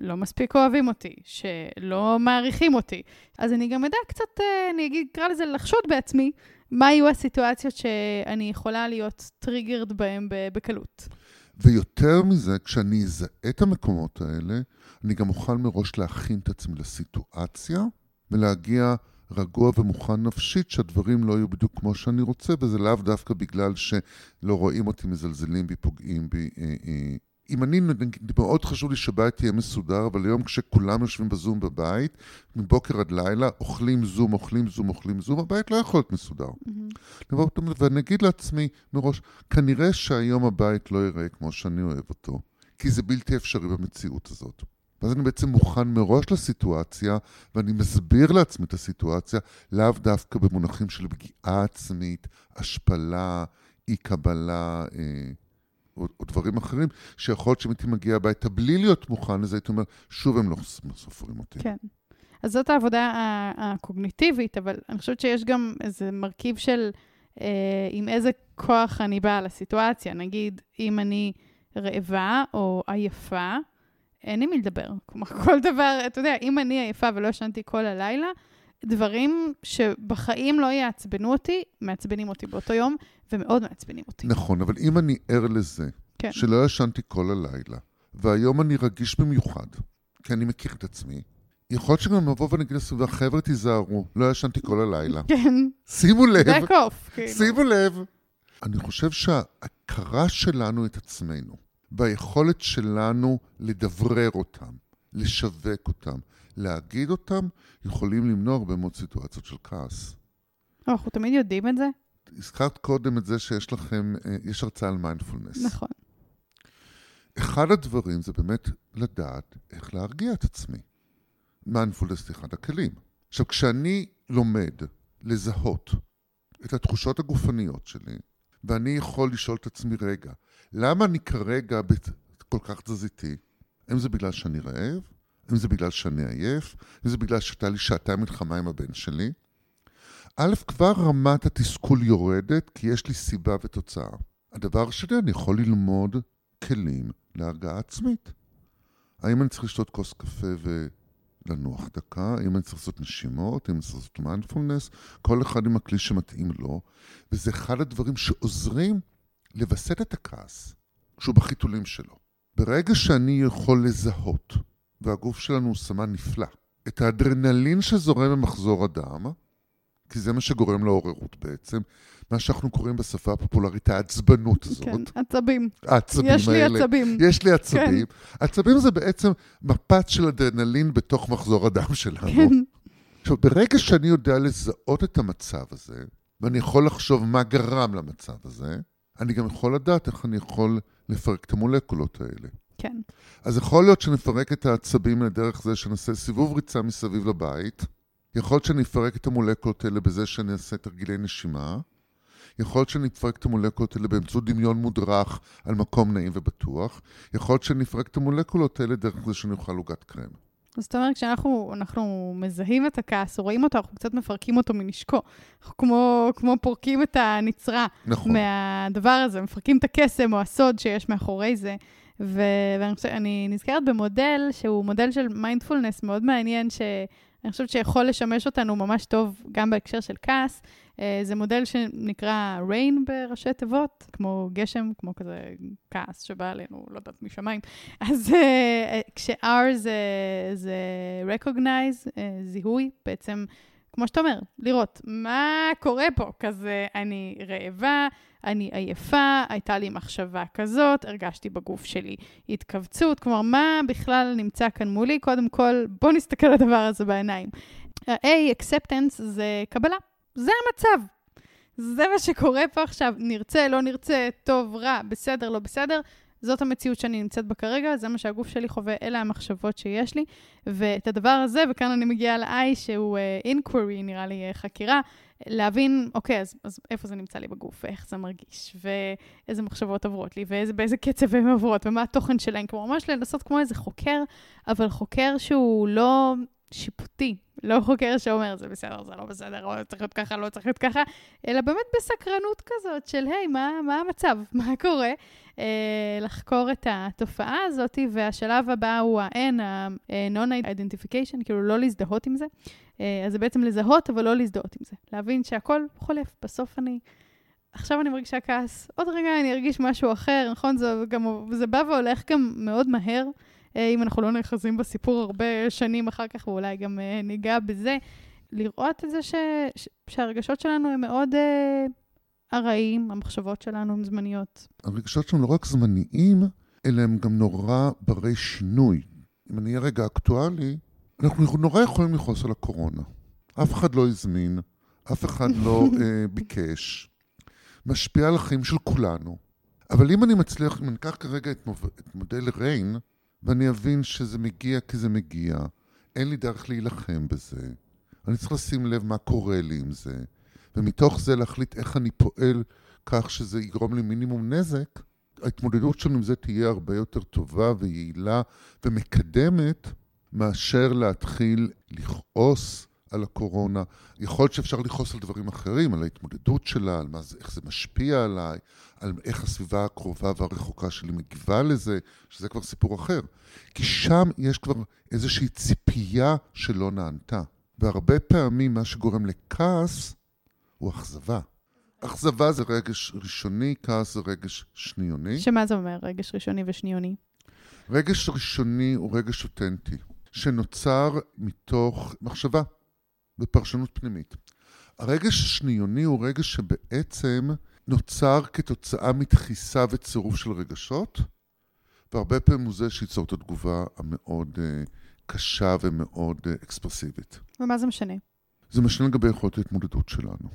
שלא מספיק אוהבים אותי, שלא מעריכים אותי, אז אני גם אדע קצת, אה, אני אגיד, אקרא לזה לחשוד בעצמי, מה יהיו הסיטואציות שאני יכולה להיות טריגרד בהן בקלות. ויותר מזה, כשאני אזהה את המקומות האלה, אני גם אוכל מראש להכין את עצמי לסיטואציה ולהגיע רגוע ומוכן נפשית שהדברים לא יהיו בדיוק כמו שאני רוצה, וזה לאו דווקא בגלל שלא רואים אותי, מזלזלים בי, פוגעים בי. אה, אה. אם אני, מאוד חשוב לי שבית תהיה מסודר, אבל היום כשכולם יושבים בזום בבית, מבוקר עד לילה, אוכלים זום, אוכלים זום, אוכלים זום, הבית לא יכול להיות מסודר. Mm-hmm. ואני אגיד לעצמי מראש, כנראה שהיום הבית לא ייראה כמו שאני אוהב אותו, כי זה בלתי אפשרי במציאות הזאת. ואז אני בעצם מוכן מראש לסיטואציה, ואני מסביר לעצמי את הסיטואציה, לאו דווקא במונחים של פגיעה עצמית, השפלה, אי-קבלה, אה, או, או דברים אחרים, שיכול להיות שאם הייתי מגיע הביתה בלי להיות מוכן לזה, הייתי אומר, שוב הם לא סופרים אותי. כן. אז זאת העבודה הקוגניטיבית, אבל אני חושבת שיש גם איזה מרכיב של אה, עם איזה כוח אני באה לסיטואציה. נגיד, אם אני רעבה או עייפה, אין עם מי לדבר. כלומר, (laughs) כל דבר, אתה יודע, אם אני עייפה ולא ישנתי כל הלילה, דברים שבחיים לא יעצבנו אותי, מעצבנים אותי באותו יום, ומאוד מעצבנים אותי. נכון, אבל אם אני ער לזה, כן. שלא ישנתי כל הלילה, והיום אני רגיש במיוחד, כי אני מכיר את עצמי, יכול להיות שגם נבוא ונגיד לסביבה, חבר'ה, תיזהרו, לא ישנתי כל הלילה. (laughs) כן. שימו לב. back off, כאילו. שימו לב. אני חושב שההכרה שלנו את עצמנו, ביכולת שלנו לדברר אותם, לשווק אותם, להגיד אותם, יכולים למנוע הרבה מאוד סיטואציות של כעס. אנחנו תמיד יודעים את זה. הזכרת קודם את זה שיש לכם, אה, יש הרצאה על מיינדפולנס. נכון. אחד הדברים זה באמת לדעת איך להרגיע את עצמי. מיינדפולנס זה אחד הכלים. עכשיו, כשאני לומד לזהות את התחושות הגופניות שלי, ואני יכול לשאול את עצמי, רגע, למה אני כרגע כל כך תזזיתי? האם זה בגלל שאני רעב? האם זה בגלל שאני עייף? האם זה בגלל שהייתה לי שעתיים מלחמה עם הבן שלי? א', כבר רמת התסכול יורדת, כי יש לי סיבה ותוצאה. הדבר השני, אני יכול ללמוד כלים להרגעה עצמית. האם אני צריך לשתות כוס קפה ולנוח דקה? האם אני צריך לעשות נשימות? האם אני צריך לעשות מיינדפולנס? כל אחד עם הכלי שמתאים לו. וזה אחד הדברים שעוזרים לווסת את הכעס כשהוא בחיתולים שלו. ברגע שאני יכול לזהות, והגוף שלנו הוא סמן נפלא, את האדרנלין שזורם במחזור הדם, כי זה מה שגורם לעוררות בעצם, מה שאנחנו קוראים בשפה הפופולרית העצבנות הזאת. כן, עצבים. העצבים האלה. יש לי עצבים. יש לי עצבים. כן. עצבים זה בעצם מפץ של אדרנלין בתוך מחזור הדם שלנו. כן. עכשיו, ברגע שאני יודע לזהות את המצב הזה, ואני יכול לחשוב מה גרם למצב הזה, אני גם יכול לדעת איך אני יכול לפרק את המולקולות האלה. כן. אז יכול להיות שנפרק את העצבים לדרך זה שנעשה סיבוב ריצה מסביב לבית. יכול להיות שאני אפרק את המולקולות האלה בזה שאני אעשה תרגילי נשימה. יכול להיות שאני אפרק את המולקולות האלה באמצעות דמיון מודרך על מקום נעים ובטוח. יכול להיות שאני אפרק את המולקולות האלה דרך זה שאני אוכל עוגת קרם. זאת אומרת, כשאנחנו מזהים את הכעס, או רואים אותו, אנחנו קצת מפרקים אותו מנשקו. אנחנו כמו, כמו פורקים את הנצרה נכון. מהדבר הזה, מפרקים את הקסם או הסוד שיש מאחורי זה. ו- ואני חושבת, אני נזכרת במודל שהוא מודל של מיינדפולנס מאוד מעניין, שאני חושבת שיכול לשמש אותנו ממש טוב גם בהקשר של כעס. אה, זה מודל שנקרא rain בראשי תיבות, כמו גשם, כמו כזה כעס שבא עלינו, לא יודעת, משמיים. (laughs) אז אה, כש-R זה, זה recognize, אה, זיהוי, בעצם, כמו שאתה אומר, לראות מה קורה פה, כזה אני רעבה, אני עייפה, הייתה לי מחשבה כזאת, הרגשתי בגוף שלי התכווצות, כלומר, מה בכלל נמצא כאן מולי? קודם כל, בואו נסתכל על הדבר הזה בעיניים. ה-A, acceptance, זה קבלה. זה המצב. זה מה שקורה פה עכשיו. נרצה, לא נרצה, טוב, רע, בסדר, לא בסדר. זאת המציאות שאני נמצאת בה כרגע, זה מה שהגוף שלי חווה, אלה המחשבות שיש לי. ואת הדבר הזה, וכאן אני מגיעה ל-I, שהוא uh, inquiry, נראה לי uh, חקירה, להבין, אוקיי, אז, אז איפה זה נמצא לי בגוף, ואיך זה מרגיש, ואיזה מחשבות עוברות לי, ובאיזה קצב הן עוברות, ומה התוכן שלהן, כמו ממש לנסות כמו איזה חוקר, אבל חוקר שהוא לא שיפוטי, לא חוקר שאומר, זה בסדר, זה לא בסדר, או צריך להיות ככה, לא צריך להיות ככה, אלא באמת בסקרנות כזאת של, היי, מה, מה המצב, (laughs) מה קורה? אה, לחקור את התופעה הזאת, והשלב הבא הוא ה-N, ה-non-identification, כאילו לא להזדהות עם זה. אה, אז זה בעצם לזהות, אבל לא להזדהות עם זה. להבין שהכל חולף, בסוף אני... עכשיו אני מרגישה כעס, עוד רגע אני ארגיש משהו אחר, נכון? זה, גם, זה בא והולך גם מאוד מהר. אה, אם אנחנו לא נאחזים בסיפור הרבה שנים אחר כך, ואולי גם אה, ניגע בזה, לראות את זה ש, ש, שהרגשות שלנו הם מאוד אה, ארעיים, המחשבות שלנו הן זמניות. הרגשות שלנו לא רק זמניים, אלא הם גם נורא ברי שינוי. אם אני אהיה רגע אקטואלי, אנחנו נורא יכולים לכעוס על הקורונה. אף אחד לא הזמין, אף אחד לא (laughs) אה, ביקש. משפיע על החיים של כולנו. אבל אם אני מצליח, אם אני אקח כרגע את, מוב... את מודל ריין, ואני אבין שזה מגיע כי זה מגיע. אין לי דרך להילחם בזה. אני צריך לשים לב מה קורה לי עם זה, ומתוך זה להחליט איך אני פועל כך שזה יגרום לי מינימום נזק. ההתמודדות שלנו עם זה תהיה הרבה יותר טובה ויעילה ומקדמת מאשר להתחיל לכעוס על הקורונה. יכול להיות שאפשר לכעוס על דברים אחרים, על ההתמודדות שלה, על זה, איך זה משפיע עליי, על איך הסביבה הקרובה והרחוקה שלי מגיבה לזה, שזה כבר סיפור אחר. כי שם יש כבר איזושהי ציפייה שלא נענתה. והרבה פעמים מה שגורם לכעס הוא אכזבה. אכזבה זה רגש ראשוני, כעס זה רגש שניוני. שמה זה אומר, רגש ראשוני ושניוני? רגש ראשוני הוא רגש אותנטי, שנוצר מתוך מחשבה. בפרשנות פנימית. הרגש השניוני הוא רגש שבעצם נוצר כתוצאה מדחיסה וצירוף של רגשות, והרבה פעמים הוא זה שייצור את התגובה המאוד uh, קשה ומאוד uh, אקספרסיבית. ומה זה משנה? זה משנה לגבי יכולת ההתמודדות שלנו.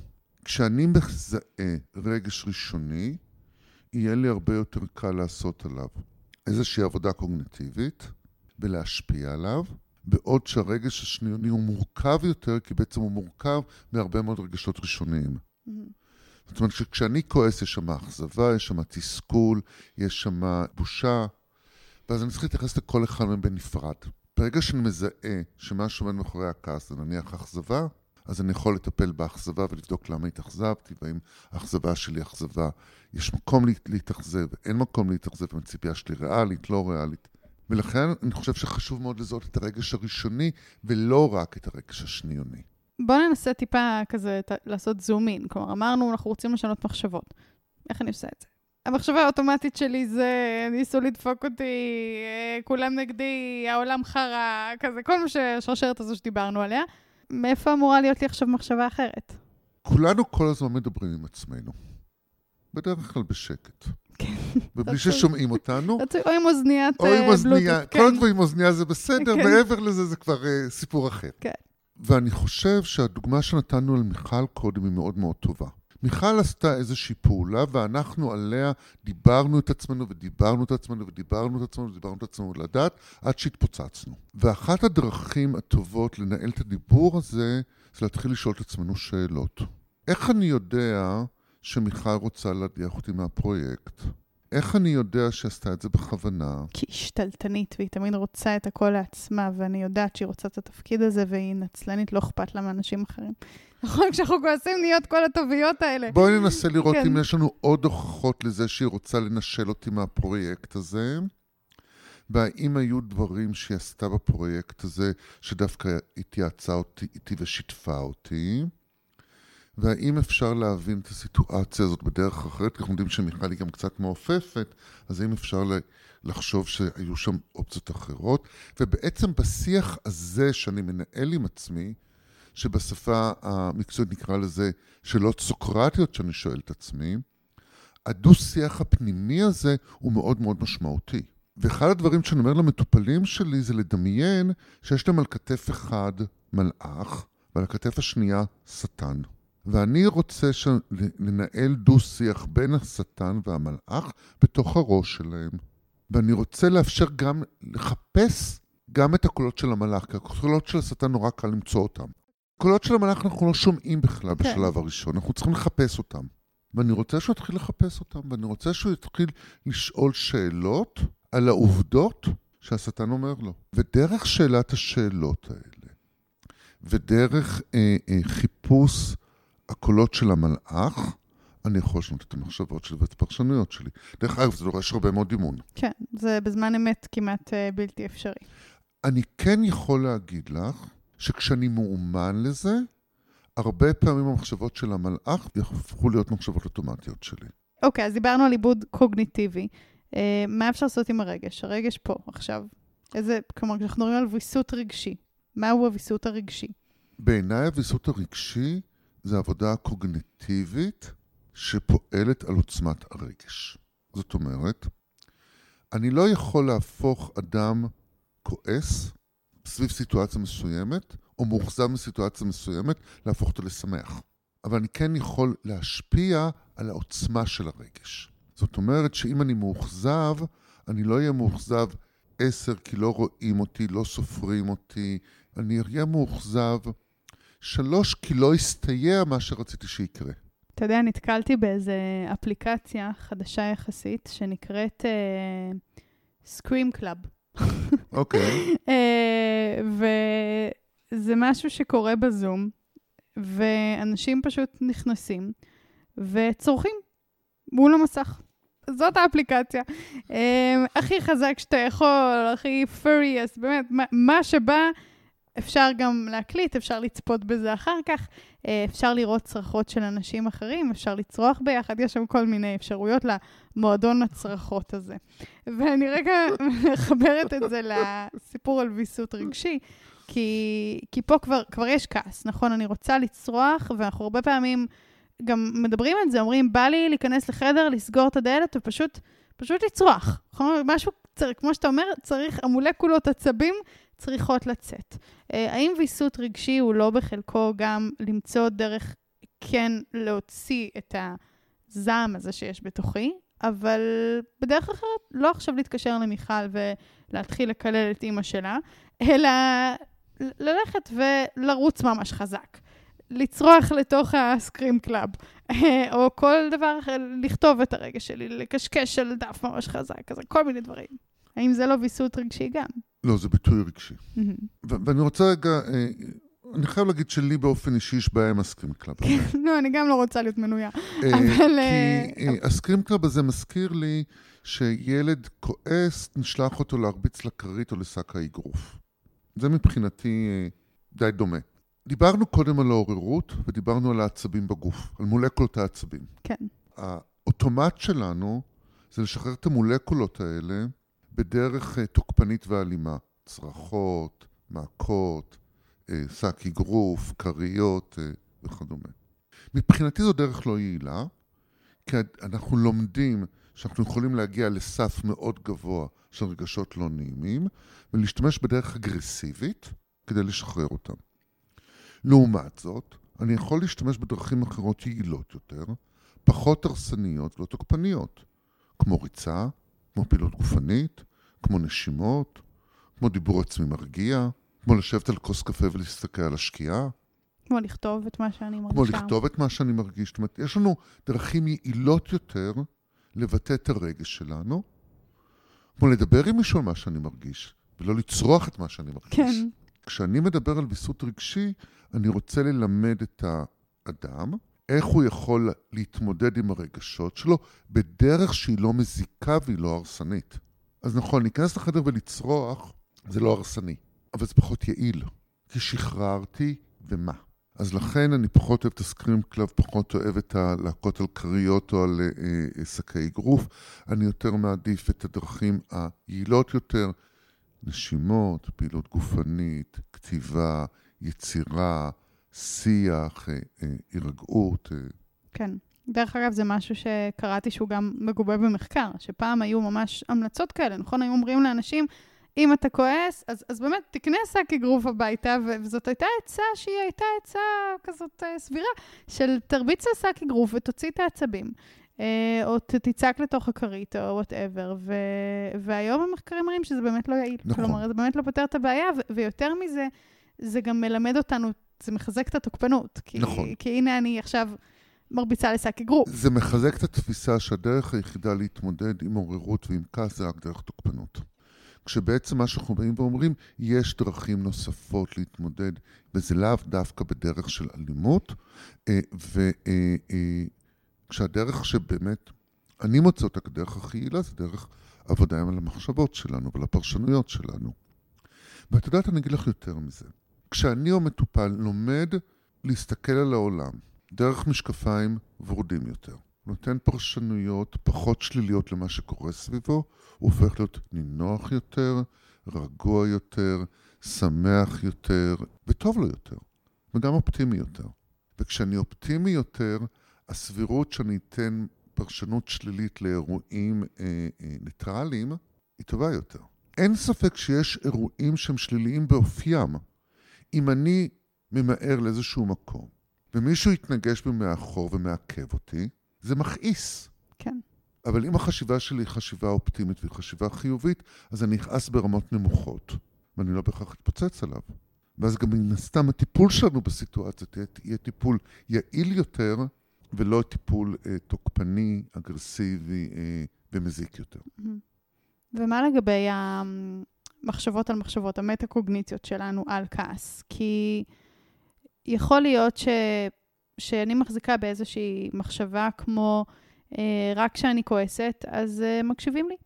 כשאני מזהה רגש ראשוני, יהיה לי הרבה יותר קל לעשות עליו איזושהי עבודה קוגנטיבית ולהשפיע עליו, בעוד שהרגש השניוני הוא מורכב יותר, כי בעצם הוא מורכב מהרבה מאוד רגשות ראשוניים. Mm-hmm. זאת אומרת שכשאני כועס יש שם אכזבה, יש שם תסכול, יש שם בושה, ואז אני צריך להתייחס לכל אחד מהם בנפרד. ברגע שאני מזהה שמה שעומד מאחורי הכעס זה נניח אכזבה, אז אני יכול לטפל באכזבה ולבדוק למה התאכזבתי, והאם האכזבה שלי אכזבה, יש מקום להתאכזב, אין מקום להתאכזב, אם הציפייה שלי ריאלית, לא ריאלית. ולכן אני חושב שחשוב מאוד לזהות את הרגש הראשוני, ולא רק את הרגש השניוני. בואו ננסה טיפה כזה לעשות זום אין. כלומר, אמרנו, אנחנו רוצים לשנות מחשבות. איך אני עושה את זה? המחשבה האוטומטית שלי זה, ניסו לדפוק אותי, אה, כולם נגדי, העולם חרא, כזה, כל מה שהשרשרת הזו שדיברנו עליה. מאיפה אמורה להיות לי עכשיו מחשבה אחרת? כולנו כל הזמן מדברים עם עצמנו. בדרך כלל בשקט. כן. ובלי ששומעים אותנו. (laughs) או עם אוזניית בלוטות. או עם אה, אוזניה, כל הזמן עם אוזניה זה בסדר, כן. מעבר לזה זה כבר uh, סיפור אחר. כן. ואני חושב שהדוגמה שנתנו על מיכל קודם היא מאוד מאוד טובה. מיכל עשתה איזושהי פעולה, ואנחנו עליה דיברנו את עצמנו ודיברנו את עצמנו ודיברנו את עצמנו ודיברנו את עצמנו לדעת, עד שהתפוצצנו. ואחת הדרכים הטובות לנהל את הדיבור הזה, זה להתחיל לשאול את עצמנו שאלות. איך אני יודע שמיכל רוצה להדיח אותי מהפרויקט. איך אני יודע שעשתה את זה בכוונה? כי היא שתלטנית, והיא תמיד רוצה את הכל לעצמה, ואני יודעת שהיא רוצה את התפקיד הזה, והיא נצלנית, לא אכפת לה מאנשים אחרים. (laughs) נכון, כשאנחנו כועסים נהיות כל הטוביות האלה. בואי ננסה לראות כן. אם יש לנו עוד הוכחות לזה שהיא רוצה לנשל אותי מהפרויקט הזה. והאם היו דברים שהיא עשתה בפרויקט הזה, שדווקא התייעצה אותי, איתי ושיתפה אותי. והאם אפשר להבין את הסיטואציה הזאת בדרך אחרת? כי אנחנו יודעים שמיכל היא גם קצת מעופפת, אז האם אפשר לחשוב שהיו שם אופציות אחרות? ובעצם בשיח הזה שאני מנהל עם עצמי, שבשפה המקצועית נקרא לזה שאלות סוקרטיות שאני שואל את עצמי, הדו-שיח הפנימי הזה הוא מאוד מאוד משמעותי. ואחד הדברים שאני אומר למטופלים שלי זה לדמיין שיש להם על כתף אחד מלאך ועל הכתף השנייה שטן. ואני רוצה לנהל דו-שיח בין השטן והמלאך בתוך הראש שלהם. ואני רוצה לאפשר גם לחפש גם את הקולות של המלאך, כי הקולות של השטן נורא קל למצוא אותם. קולות של המלאך אנחנו לא שומעים בכלל כן. בשלב הראשון, אנחנו צריכים לחפש אותם. ואני רוצה שהוא יתחיל לחפש אותם, ואני רוצה שהוא יתחיל לשאול שאלות על העובדות שהשטן אומר לו. ודרך שאלת השאלות האלה, ודרך אה, אה, חיפוש הקולות של המלאך, אני יכול לשנות את המחשבות שלי ואת הפרשנויות שלי. דרך אגב, זה דורש הרבה מאוד אימון. כן, זה בזמן אמת כמעט אה, בלתי אפשרי. אני כן יכול להגיד לך שכשאני מאומן לזה, הרבה פעמים המחשבות של המלאך יהפכו להיות מחשבות אוטומטיות שלי. אוקיי, אז דיברנו על עיבוד קוגניטיבי. אה, מה אפשר לעשות עם הרגש? הרגש פה, עכשיו. איזה, כלומר, כשאנחנו מדברים על ויסות רגשי, מהו הוויסות הרגשי? בעיניי הוויסות הרגשי זה עבודה קוגניטיבית שפועלת על עוצמת הרגש. זאת אומרת, אני לא יכול להפוך אדם כועס סביב סיטואציה מסוימת, או מאוכזב מסיטואציה מסוימת, להפוך אותו לשמח. אבל אני כן יכול להשפיע על העוצמה של הרגש. זאת אומרת שאם אני מאוכזב, אני לא אהיה מאוכזב עשר כי לא רואים אותי, לא סופרים אותי, אני אהיה מאוכזב שלוש כי לא הסתייע מה שרציתי שיקרה. אתה יודע, נתקלתי באיזה אפליקציה חדשה יחסית, שנקראת Scream Club. אוקיי. אה, וזה משהו שקורה בזום, ואנשים פשוט נכנסים וצורכים מול המסך. זאת האפליקציה. אה, הכי חזק שאתה יכול, הכי פוריאס, באמת, מה, מה שבא, אפשר גם להקליט, אפשר לצפות בזה אחר כך, אה, אפשר לראות צרחות של אנשים אחרים, אפשר לצרוח ביחד, יש שם כל מיני אפשרויות למועדון הצרחות הזה. ואני רגע (laughs) מחברת את זה לסיפור על ויסות רגשי, כי, כי פה כבר, כבר יש כעס, נכון? אני רוצה לצרוח, ואנחנו הרבה פעמים גם מדברים על זה, אומרים, בא לי להיכנס לחדר, לסגור את הדלת ופשוט פשוט לצרוח. נכון? משהו, צריך, כמו שאתה אומר, צריך, המולקולות עצבים צריכות לצאת. אה, האם ויסות רגשי הוא לא בחלקו גם למצוא דרך כן להוציא את הזעם הזה שיש בתוכי, אבל בדרך אחרת, לא עכשיו להתקשר למיכל ולהתחיל לקלל את אימא שלה, אלא ללכת ולרוץ ממש חזק. לצרוח לתוך ה Scream Club, או כל דבר אחר, לכתוב את הרגש שלי, לקשקש על דף ממש חזק, אז כל מיני דברים. האם זה לא ויסות רגשי גם? לא, זה ביטוי רגשי. ו- ואני רוצה רגע, אה, אני חייב להגיד שלי באופן אישי יש בעיה עם ה Scream Club. לא, אני גם לא רוצה להיות מנויה. אה, אבל... כי אה, ה Scream Club הזה מזכיר לי שילד כועס, נשלח אותו להרביץ לכרית או לשק האגרוף. זה מבחינתי אה, די דומה. דיברנו קודם על העוררות ודיברנו על העצבים בגוף, על מולקולות העצבים. כן. האוטומט שלנו זה לשחרר את המולקולות האלה בדרך uh, תוקפנית ואלימה. צרחות, מכות, uh, שק אגרוף, כריות uh, וכדומה. מבחינתי זו דרך לא יעילה, כי אנחנו לומדים שאנחנו יכולים להגיע לסף מאוד גבוה של רגשות לא נעימים, ולהשתמש בדרך אגרסיבית כדי לשחרר אותם. לעומת זאת, אני יכול להשתמש בדרכים אחרות יעילות יותר, פחות הרסניות ולא תוקפניות, כמו ריצה, כמו פעילות גופנית, כמו נשימות, כמו דיבור עצמי מרגיע, כמו לשבת על כוס קפה ולהסתכל על השקיעה. כמו לכתוב את מה שאני מרגישה. כמו לכתוב את מה שאני מרגיש. זאת אומרת, יש לנו דרכים יעילות יותר לבטא את הרגש שלנו, כמו לדבר עם מישהו על מה שאני מרגיש, ולא לצרוח את מה שאני מרגיש. כן. כשאני מדבר על ויסות רגשי, אני רוצה ללמד את האדם איך הוא יכול להתמודד עם הרגשות שלו בדרך שהיא לא מזיקה והיא לא הרסנית. אז נכון, להיכנס לחדר ולצרוח זה לא הרסני, אבל זה פחות יעיל, כי שחררתי ומה. אז לכן אני פחות אוהב את ה Scream Club, פחות אוהב את הלהכות על כריות או על אה, שקי אגרוף. אני יותר מעדיף את הדרכים היעילות יותר, נשימות, פעילות גופנית, כתיבה, יצירה, שיח, אה, אה, הירגעות. אה. כן. דרך אגב, זה משהו שקראתי שהוא גם מגובה במחקר, שפעם היו ממש המלצות כאלה, נכון? היו אומרים לאנשים, אם אתה כועס, אז, אז באמת תקנה שק אגרוף הביתה, וזאת הייתה עצה שהיא הייתה עצה כזאת uh, סבירה, של תרביץ על שק אגרוף ותוציא את העצבים. אה, או תצעק לתוך הכרית, או whatever. והיום המחקרים מראים שזה באמת לא יעיל. נכון. כלומר, זה באמת לא פותר את הבעיה, ויותר מזה, זה גם מלמד אותנו, זה מחזק את התוקפנות. כי, נכון. כי הנה אני עכשיו מרביצה לשק אגרוף. זה מחזק את התפיסה שהדרך היחידה להתמודד עם עוררות ועם כעס זה רק דרך תוקפנות. כשבעצם מה שאנחנו באים ואומרים, יש דרכים נוספות להתמודד, וזה לאו דווקא בדרך של אלימות, וכשהדרך שבאמת, אני מוצא אותה כדרך הכי יעילה, זה דרך עבודה על המחשבות שלנו ועל הפרשנויות שלנו. ואת יודעת, אני אגיד לך יותר מזה. כשאני או מטופל לומד להסתכל על העולם דרך משקפיים ורודים יותר, נותן פרשנויות פחות שליליות למה שקורה סביבו, הוא הופך להיות נינוח יותר, רגוע יותר, שמח יותר, וטוב לו יותר, וגם אופטימי יותר. וכשאני אופטימי יותר, הסבירות שאני אתן פרשנות שלילית לאירועים אה, אה, ניטרליים היא טובה יותר. אין ספק שיש אירועים שהם שליליים באופיים. אם אני ממהר לאיזשהו מקום, ומישהו יתנגש בי מאחור ומעכב אותי, זה מכעיס. כן. אבל אם החשיבה שלי היא חשיבה אופטימית והיא חשיבה חיובית, אז אני אכעס ברמות נמוכות, ואני לא בהכרח אתפוצץ עליו. ואז גם מן הסתם הטיפול שלנו בסיטואציה תהיה, יהיה טיפול יעיל יותר, ולא טיפול אה, תוקפני, אגרסיבי אה, ומזיק יותר. ומה לגבי המחשבות על מחשבות, המטה-קוגניציות שלנו על כעס? כי יכול להיות ש... שאני מחזיקה באיזושהי מחשבה כמו, אה, רק כשאני כועסת, אז אה, מקשיבים לי.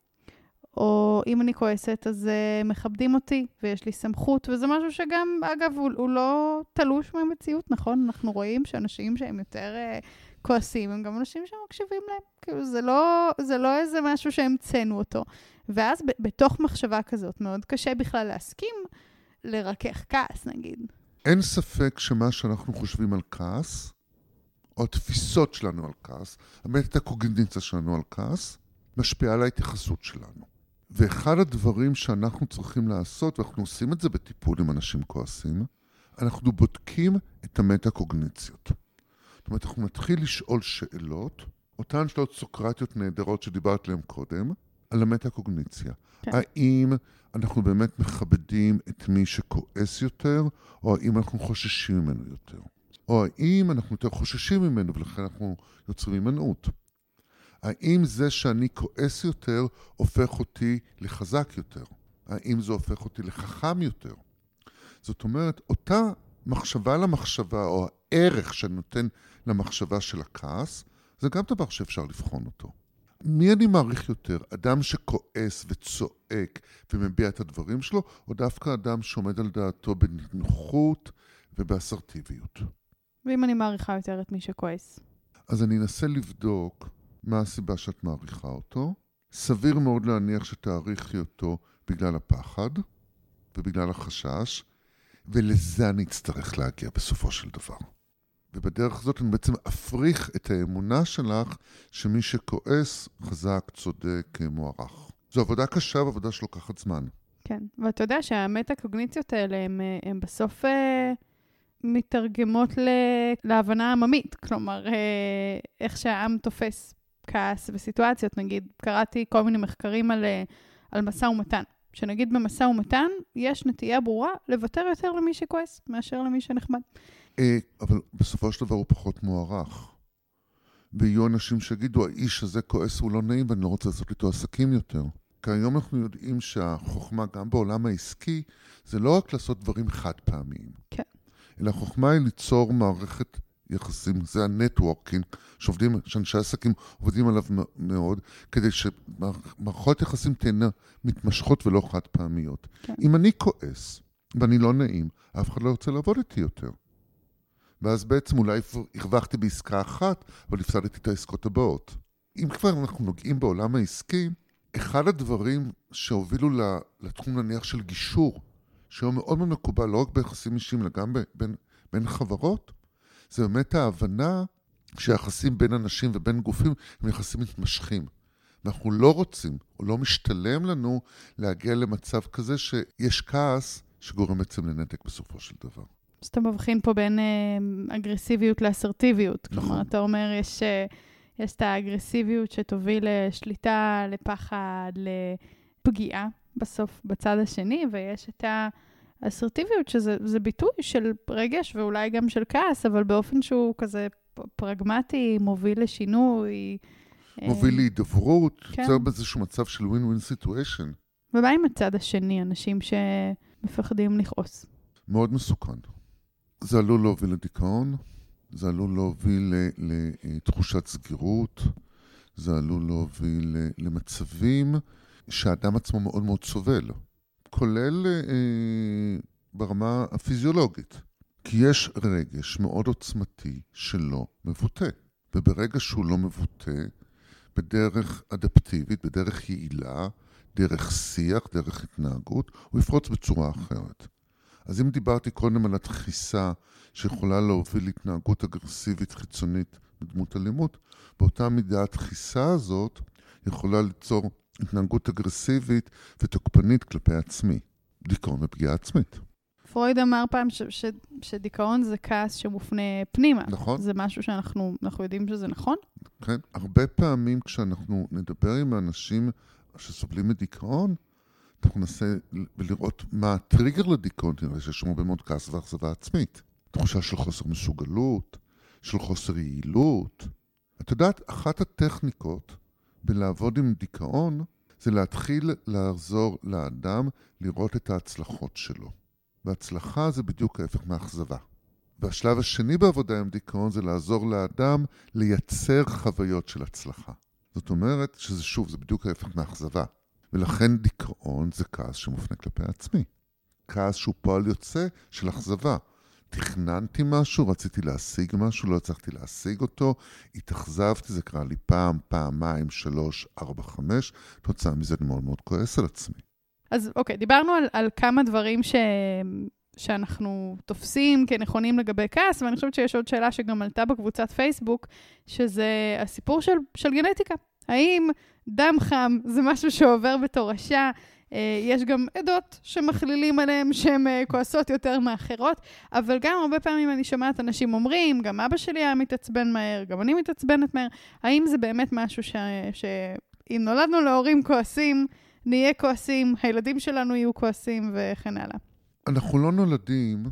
או אם אני כועסת, אז אה, מכבדים אותי, ויש לי סמכות, וזה משהו שגם, אגב, הוא, הוא לא תלוש מהמציאות, נכון? אנחנו רואים שאנשים שהם יותר אה, כועסים, הם גם אנשים שמקשיבים להם. כאילו, זה לא, זה לא איזה משהו שהמצאנו אותו. ואז ב- בתוך מחשבה כזאת, מאוד קשה בכלל להסכים לרכך כעס, נגיד. אין ספק שמה שאנחנו חושבים על כעס, או התפיסות שלנו על כעס, באמת הקוגניציה שלנו על כעס, משפיעה על ההתייחסות שלנו. ואחד הדברים שאנחנו צריכים לעשות, ואנחנו עושים את זה בטיפול עם אנשים כועסים, אנחנו בודקים את המטה-קוגניציות. זאת אומרת, אנחנו נתחיל לשאול שאלות, אותן שאלות סוקרטיות נהדרות שדיברת עליהן קודם, על המטה-קוגניציה. כן. האם אנחנו באמת מכבדים את מי שכועס יותר, או האם אנחנו חוששים ממנו יותר? או האם אנחנו יותר חוששים ממנו ולכן אנחנו יוצרים הימנעות? האם זה שאני כועס יותר הופך אותי לחזק יותר? האם זה הופך אותי לחכם יותר? זאת אומרת, אותה מחשבה למחשבה, או הערך שאני נותן למחשבה של הכעס, זה גם דבר שאפשר לבחון אותו. מי אני מעריך יותר? אדם שכועס וצועק ומביע את הדברים שלו, או דווקא אדם שעומד על דעתו בנינוחות ובאסרטיביות? ואם אני מעריכה יותר את מי שכועס? אז אני אנסה לבדוק מה הסיבה שאת מעריכה אותו. סביר מאוד להניח שתעריכי אותו בגלל הפחד ובגלל החשש, ולזה אני אצטרך להגיע בסופו של דבר. ובדרך הזאת אני בעצם אפריך את האמונה שלך שמי שכועס, חזק, צודק, מוערך. זו עבודה קשה ועבודה שלוקחת זמן. כן, ואתה יודע שהמטה-קוגניציות האלה, הן בסוף אה, מתרגמות ל, להבנה עממית. כלומר, אה, איך שהעם תופס כעס וסיטואציות. נגיד, קראתי כל מיני מחקרים על, אה, על משא ומתן. שנגיד במשא ומתן, יש נטייה ברורה לוותר יותר למי שכועס מאשר למי שנחמד. אה, אבל בסופו של דבר הוא פחות מוערך. ויהיו אנשים שיגידו, האיש הזה כועס, הוא לא נעים ואני לא רוצה לעשות איתו עסקים יותר. כי היום אנחנו יודעים שהחוכמה, גם בעולם העסקי, זה לא רק לעשות דברים חד פעמיים. כן. אלא החוכמה היא ליצור מערכת יחסים, זה הנטוורקינג, שעובדים, שאנשי עסקים עובדים עליו מאוד, כדי שמערכות יחסים תהיינה מתמשכות ולא חד פעמיות. כן. אם אני כועס ואני לא נעים, אף אחד לא ירצה לעבוד איתי יותר. ואז בעצם אולי הרווחתי בעסקה אחת, אבל הפסדתי את העסקות הבאות. אם כבר אנחנו נוגעים בעולם העסקי, אחד הדברים שהובילו לתחום נניח של גישור, שהוא מאוד מאוד מקובל לא רק ביחסים אישיים, אלא גם בין, בין חברות, זה באמת ההבנה שהיחסים בין אנשים ובין גופים הם יחסים מתמשכים. ואנחנו לא רוצים, או לא משתלם לנו להגיע למצב כזה שיש כעס שגורם בעצם לנתק בסופו של דבר. אז אתה מבחין פה בין אה, אגרסיביות לאסרטיביות. נכון. כלומר, אתה אומר, יש, אה, יש את האגרסיביות שתוביל לשליטה, לפחד, לפגיעה בסוף בצד השני, ויש את האסרטיביות, שזה ביטוי של רגש ואולי גם של כעס, אבל באופן שהוא כזה פרגמטי, מוביל לשינוי. מוביל להידברות, כן. יוצר באיזשהו מצב של win-win situation. ומה עם הצד השני, אנשים שמפחדים לכעוס? מאוד מסוכן. זה עלול להוביל לדיכאון, זה עלול להוביל לתחושת סגירות, זה עלול להוביל למצבים שהאדם עצמו מאוד מאוד סובל, כולל אה, ברמה הפיזיולוגית. כי יש רגש מאוד עוצמתי שלא מבוטא, וברגע שהוא לא מבוטא, בדרך אדפטיבית, בדרך יעילה, דרך שיח, דרך התנהגות, הוא יפרוץ בצורה אחרת. אז אם דיברתי קודם על הדחיסה שיכולה להוביל להתנהגות אגרסיבית חיצונית בדמות אלימות, באותה מידה הדחיסה הזאת יכולה ליצור התנהגות אגרסיבית ותוקפנית כלפי עצמי, דיכאון ופגיעה עצמית. פרויד אמר פעם ש- ש- שדיכאון זה כעס שמופנה פנימה. נכון. זה משהו שאנחנו יודעים שזה נכון? כן. הרבה פעמים כשאנחנו נדבר עם האנשים שסובלים מדיכאון, אנחנו ננסה לראות מה הטריגר לדיכאון, נראה שיש שם הרבה מאוד כעס ואכזבה עצמית. תחושה של חוסר מסוגלות, של חוסר יעילות. את יודעת, אחת הטכניקות בלעבוד עם דיכאון זה להתחיל לעזור לאדם לראות את ההצלחות שלו. והצלחה זה בדיוק ההפך מאכזבה. והשלב השני בעבודה עם דיכאון זה לעזור לאדם לייצר חוויות של הצלחה. זאת אומרת שזה שוב, זה בדיוק ההפך מאכזבה. ולכן דיכאון זה כעס שמופנה כלפי עצמי. כעס שהוא פועל יוצא של אכזבה. תכננתי משהו, רציתי להשיג משהו, לא הצלחתי להשיג אותו, התאכזבתי, זה קרה לי פעם, פעמיים, שלוש, ארבע, חמש, תוצאה מזה אני מאוד מאוד כועס על עצמי. אז אוקיי, דיברנו על, על כמה דברים ש... שאנחנו תופסים כנכונים לגבי כעס, ואני חושבת שיש עוד שאלה שגם עלתה בקבוצת פייסבוק, שזה הסיפור של, של גנטיקה. האם דם חם זה משהו שעובר בתורשה? אה, יש גם עדות שמכלילים עליהן שהן אה, כועסות יותר מאחרות, אבל גם הרבה פעמים אני שומעת אנשים אומרים, גם אבא שלי היה מתעצבן מהר, גם אני מתעצבנת מהר. האם זה באמת משהו ש... שאם נולדנו להורים כועסים, נהיה כועסים, הילדים שלנו יהיו כועסים וכן הלאה? אנחנו לא נולדים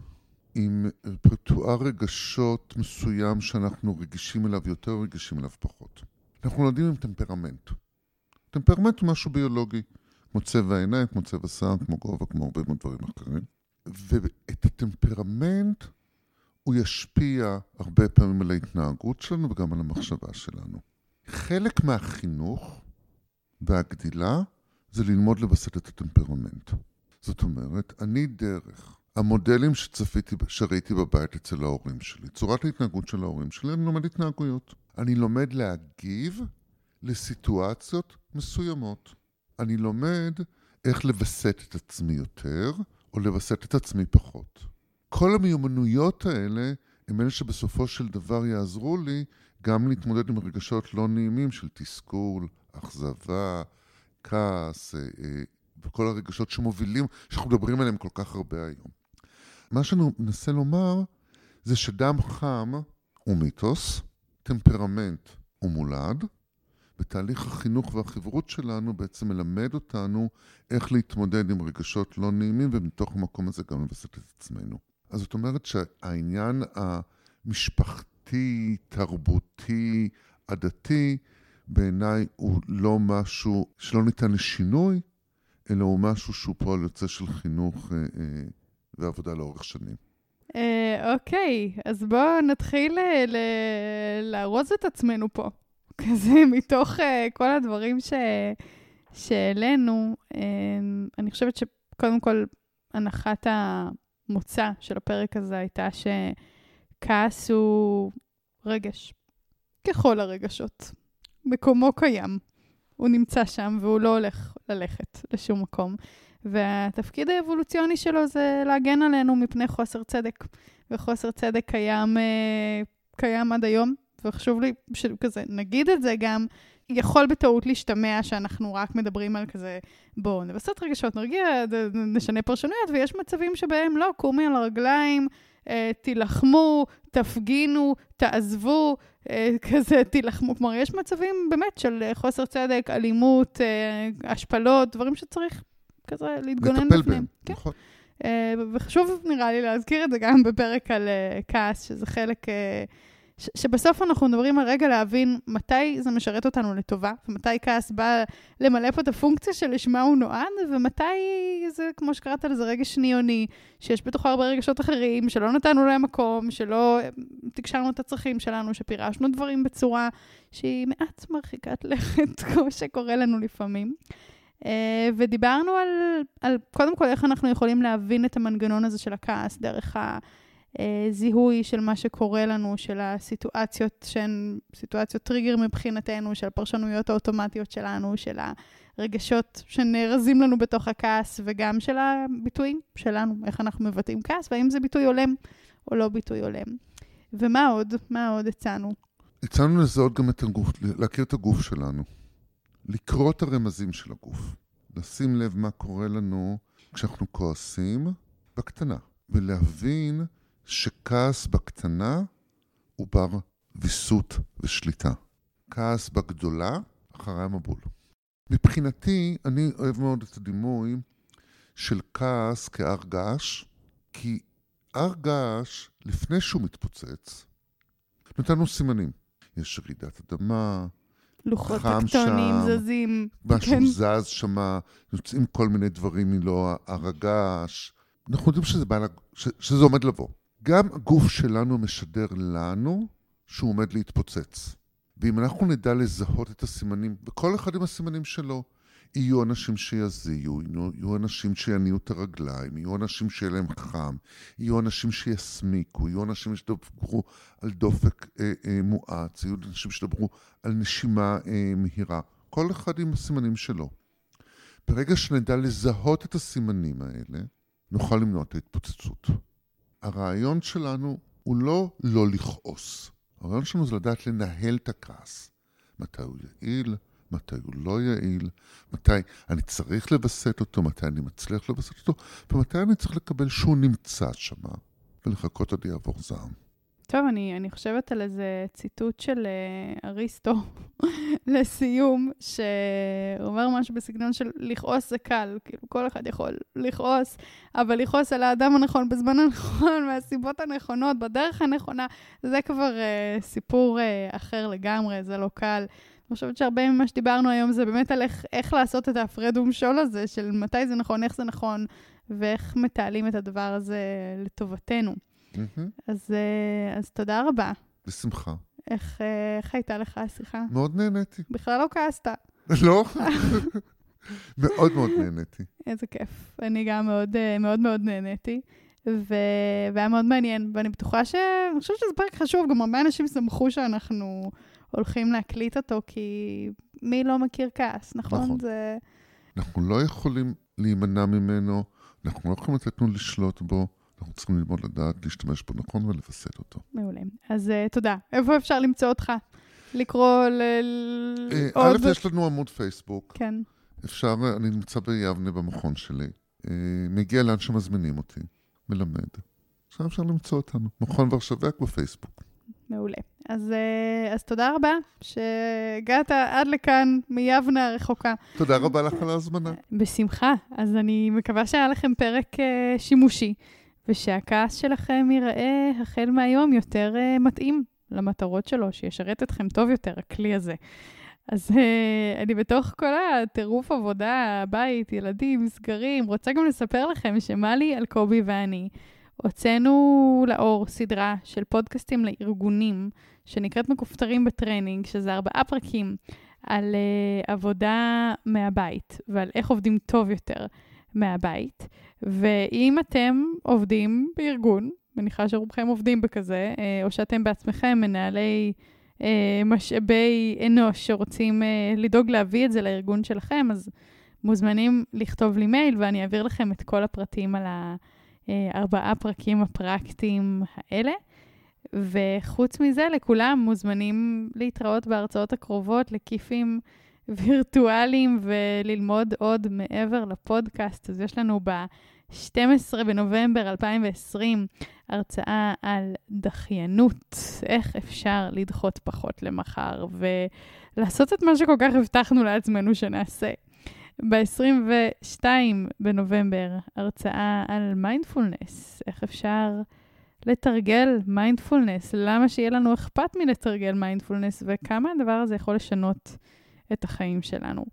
עם רפרטואר רגשות מסוים שאנחנו רגישים אליו יותר, רגישים אליו פחות. אנחנו נולדים עם טמפרמנט. טמפרמנט הוא משהו ביולוגי, כמו צבע העיניים, כמו צבע שיער, כמו גובה, כמו הרבה מאוד דברים אחרים. ואת הטמפרמנט הוא ישפיע הרבה פעמים על ההתנהגות שלנו וגם על המחשבה שלנו. חלק מהחינוך והגדילה זה ללמוד לווסת את הטמפרמנט. זאת אומרת, אני דרך המודלים שצפיתי, שראיתי בבית אצל ההורים שלי, צורת ההתנהגות של ההורים שלי, אני לומד התנהגויות. אני לומד להגיב לסיטואציות מסוימות. אני לומד איך לווסת את עצמי יותר, או לווסת את עצמי פחות. כל המיומנויות האלה הם אלה שבסופו של דבר יעזרו לי גם להתמודד עם רגשות לא נעימים של תסכול, אכזבה, כעס, אה, אה, וכל הרגשות שמובילים, שאנחנו מדברים עליהם כל כך הרבה היום. מה שאני מנסה לומר זה שדם חם הוא מיתוס, טמפרמנט הוא מולד, ותהליך החינוך והחברות שלנו בעצם מלמד אותנו איך להתמודד עם רגשות לא נעימים, ומתוך המקום הזה גם לווסת את עצמנו. אז זאת אומרת שהעניין המשפחתי, תרבותי, עדתי, בעיניי הוא לא משהו שלא ניתן לשינוי, אלא הוא משהו שהוא פועל יוצא של חינוך אה, אה, ועבודה לאורך שנים. אה, אוקיי, אז בואו נתחיל אה, לארוז את עצמנו פה. כזה (laughs) מתוך אה, כל הדברים. שהעלינו, אה, אני חושבת שקודם כל, הנחת המוצא של הפרק הזה הייתה שכעס הוא רגש, ככל הרגשות. מקומו קיים. הוא נמצא שם והוא לא הולך ללכת לשום מקום. והתפקיד האבולוציוני שלו זה להגן עלינו מפני חוסר צדק. וחוסר צדק קיים, אה, קיים עד היום, וחשוב לי שכזה, נגיד את זה גם, יכול בטעות להשתמע שאנחנו רק מדברים על כזה, בואו נווסת רגשות, נרגיע, נשנה פרשנויות, ויש מצבים שבהם לא, קומי על הרגליים, אה, תילחמו, תפגינו, תעזבו, אה, (laughs) כזה תילחמו. כלומר, יש מצבים באמת של אה, חוסר צדק, אלימות, אה, השפלות, דברים שצריך כזה להתגונן לטפל בפניהם. בהם, כן. נכון. אה, וחשוב נראה לי להזכיר את זה גם בפרק על אה, כעס, שזה חלק... שבסוף אנחנו מדברים על רגע להבין מתי זה משרת אותנו לטובה, ומתי כעס בא למלא פה את הפונקציה שלשמה הוא נועד, ומתי זה, כמו שקראת לזה, רגש שניוני, שיש בתוכו הרבה רגשות אחרים, שלא נתנו להם מקום, שלא אה, תקשרנו את הצרכים שלנו, שפירשנו דברים בצורה שהיא מעט מרחיקת לכת, (laughs) כמו שקורה לנו לפעמים. אה, ודיברנו על, על קודם כל איך אנחנו יכולים להבין את המנגנון הזה של הכעס דרך הזיהוי של מה שקורה לנו, של הסיטואציות שהן סיטואציות טריגר מבחינתנו, של הפרשנויות האוטומטיות שלנו, של הרגשות שנארזים לנו בתוך הכעס, וגם של הביטויים שלנו, איך אנחנו מבטאים כעס, והאם זה ביטוי הולם או לא ביטוי הולם. ומה עוד? מה עוד הצענו? הצענו לזהות גם את הגוף, להכיר את הגוף שלנו. לקרוא את הרמזים של הגוף. לשים לב מה קורה לנו כשאנחנו כועסים בקטנה. ולהבין שכעס בקטנה הוא בר ויסות ושליטה. כעס בגדולה, אחרי המבול. מבחינתי, אני אוהב מאוד את הדימוי של כעס כהר געש, כי הר געש, לפני שהוא מתפוצץ, נותן לנו סימנים. יש רעידת אדמה, לוחות חם שם, זזים. משהו כן. זז שמה, יוצאים כל מיני דברים מלא הר הגעש. אנחנו יודעים שזה, בא, ש, שזה עומד לבוא. גם הגוף שלנו משדר לנו שהוא עומד להתפוצץ. ואם אנחנו נדע לזהות את הסימנים, וכל אחד עם הסימנים שלו, יהיו אנשים שיזיעו, יהיו, אנשים שיניעו את הרגליים, יהיו אנשים שיהיה להם חם, יהיו אנשים שיסמיקו, יהיו אנשים שידברו על דופק אה, אה, מואץ, יהיו אנשים שידברו על נשימה אה, מהירה. כל אחד עם הסימנים שלו. ברגע שנדע לזהות את הסימנים האלה, נוכל למנוע את ההתפוצצות. הרעיון שלנו הוא לא לא לכעוס. הרעיון שלנו זה לדעת לנהל את הכעס. מתי הוא יעיל, מתי הוא לא יעיל, מתי אני צריך לווסת אותו, מתי אני מצליח לווסת אותו, ומתי אני צריך לקבל שהוא נמצא שמה, ולחכות עד יעבור זעם. טוב, אני, אני חושבת על איזה ציטוט של uh, אריסטו (laughs) לסיום, שהוא אומר משהו בסגנון של לכעוס זה קל, כאילו כל אחד יכול לכעוס, אבל לכעוס על האדם הנכון בזמן הנכון, מהסיבות הנכונות, בדרך הנכונה, זה כבר uh, סיפור uh, אחר לגמרי, זה לא קל. אני חושבת שהרבה ממה שדיברנו היום זה באמת על איך, איך לעשות את ההפרד ומשול הזה, של מתי זה נכון, איך זה נכון, ואיך מתעלים את הדבר הזה לטובתנו. אז, אה, אז תודה רבה. בשמחה. איך, אה, איך הייתה לך השיחה? מאוד נהניתי. בכלל לא כעסת. (laughs) לא? מאוד מאוד נהניתי. איזה כיף. אני גם מאוד אה, מאוד מאוד נהניתי. ו... והיה מאוד מעניין, ואני בטוחה ש... אני חושבת שזה פרק חשוב, גם הרבה אנשים שמחו שאנחנו הולכים להקליט אותו, כי מי לא מכיר כעס, נכון? נכון. זה... אנחנו לא יכולים להימנע ממנו, אנחנו לא יכולים לתת לנו לשלוט בו, אנחנו צריכים ללמוד לדעת להשתמש בו נכון ולווסת אותו. מעולה. אז uh, תודה. איפה אפשר למצוא אותך? לקרוא ל... אה. א', יש לנו עמוד פייסבוק, כן. אפשר, אני נמצא ביבנה במכון שלי, אה, מגיע לאן שמזמינים אותי, מלמד. עכשיו אפשר למצוא אותנו, מכון ורשווק בפייסבוק. מעולה. אז, אז תודה רבה שהגעת עד לכאן מיבנה הרחוקה. תודה רבה לך על ההזמנה. בשמחה. אז אני מקווה שהיה לכם פרק uh, שימושי, ושהכעס שלכם ייראה החל מהיום יותר uh, מתאים למטרות שלו, שישרת אתכם טוב יותר, הכלי הזה. אז uh, אני בתוך כל הטירוף עבודה, בית, ילדים, סגרים, רוצה גם לספר לכם שמלי, אלקובי ואני הוצאנו לאור סדרה של פודקאסטים לארגונים, שנקראת מכופתרים בטרנינג, שזה ארבעה פרקים על אה, עבודה מהבית ועל איך עובדים טוב יותר מהבית. ואם אתם עובדים בארגון, מניחה שרובכם עובדים בכזה, אה, או שאתם בעצמכם מנהלי אה, משאבי אנוש שרוצים אה, לדאוג להביא את זה לארגון שלכם, אז מוזמנים לכתוב לי מייל ואני אעביר לכם את כל הפרטים על הארבעה פרקים הפרקטיים האלה. וחוץ מזה, לכולם מוזמנים להתראות בהרצאות הקרובות לכיפים וירטואליים וללמוד עוד מעבר לפודקאסט. אז יש לנו ב-12 בנובמבר 2020 הרצאה על דחיינות, איך אפשר לדחות פחות למחר ולעשות את מה שכל כך הבטחנו לעצמנו שנעשה. ב-22 בנובמבר, הרצאה על מיינדפולנס, איך אפשר לתרגל מיינדפולנס, למה שיהיה לנו אכפת מלתרגל מיינדפולנס וכמה הדבר הזה יכול לשנות את החיים שלנו.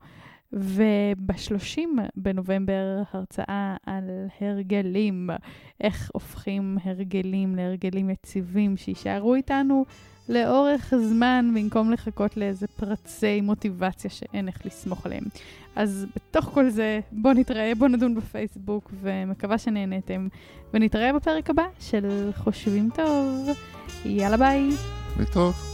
וב-30 בנובמבר הרצאה על הרגלים, איך הופכים הרגלים להרגלים יציבים שיישארו איתנו לאורך זמן, במקום לחכות לאיזה פרצי מוטיבציה שאין איך לסמוך עליהם. אז בתוך כל זה, בואו נתראה, בואו נדון בפייסבוק, ומקווה שנהנתם. ונתראה בפרק הבא של חושבים טוב. יאללה ביי. ביי טוב.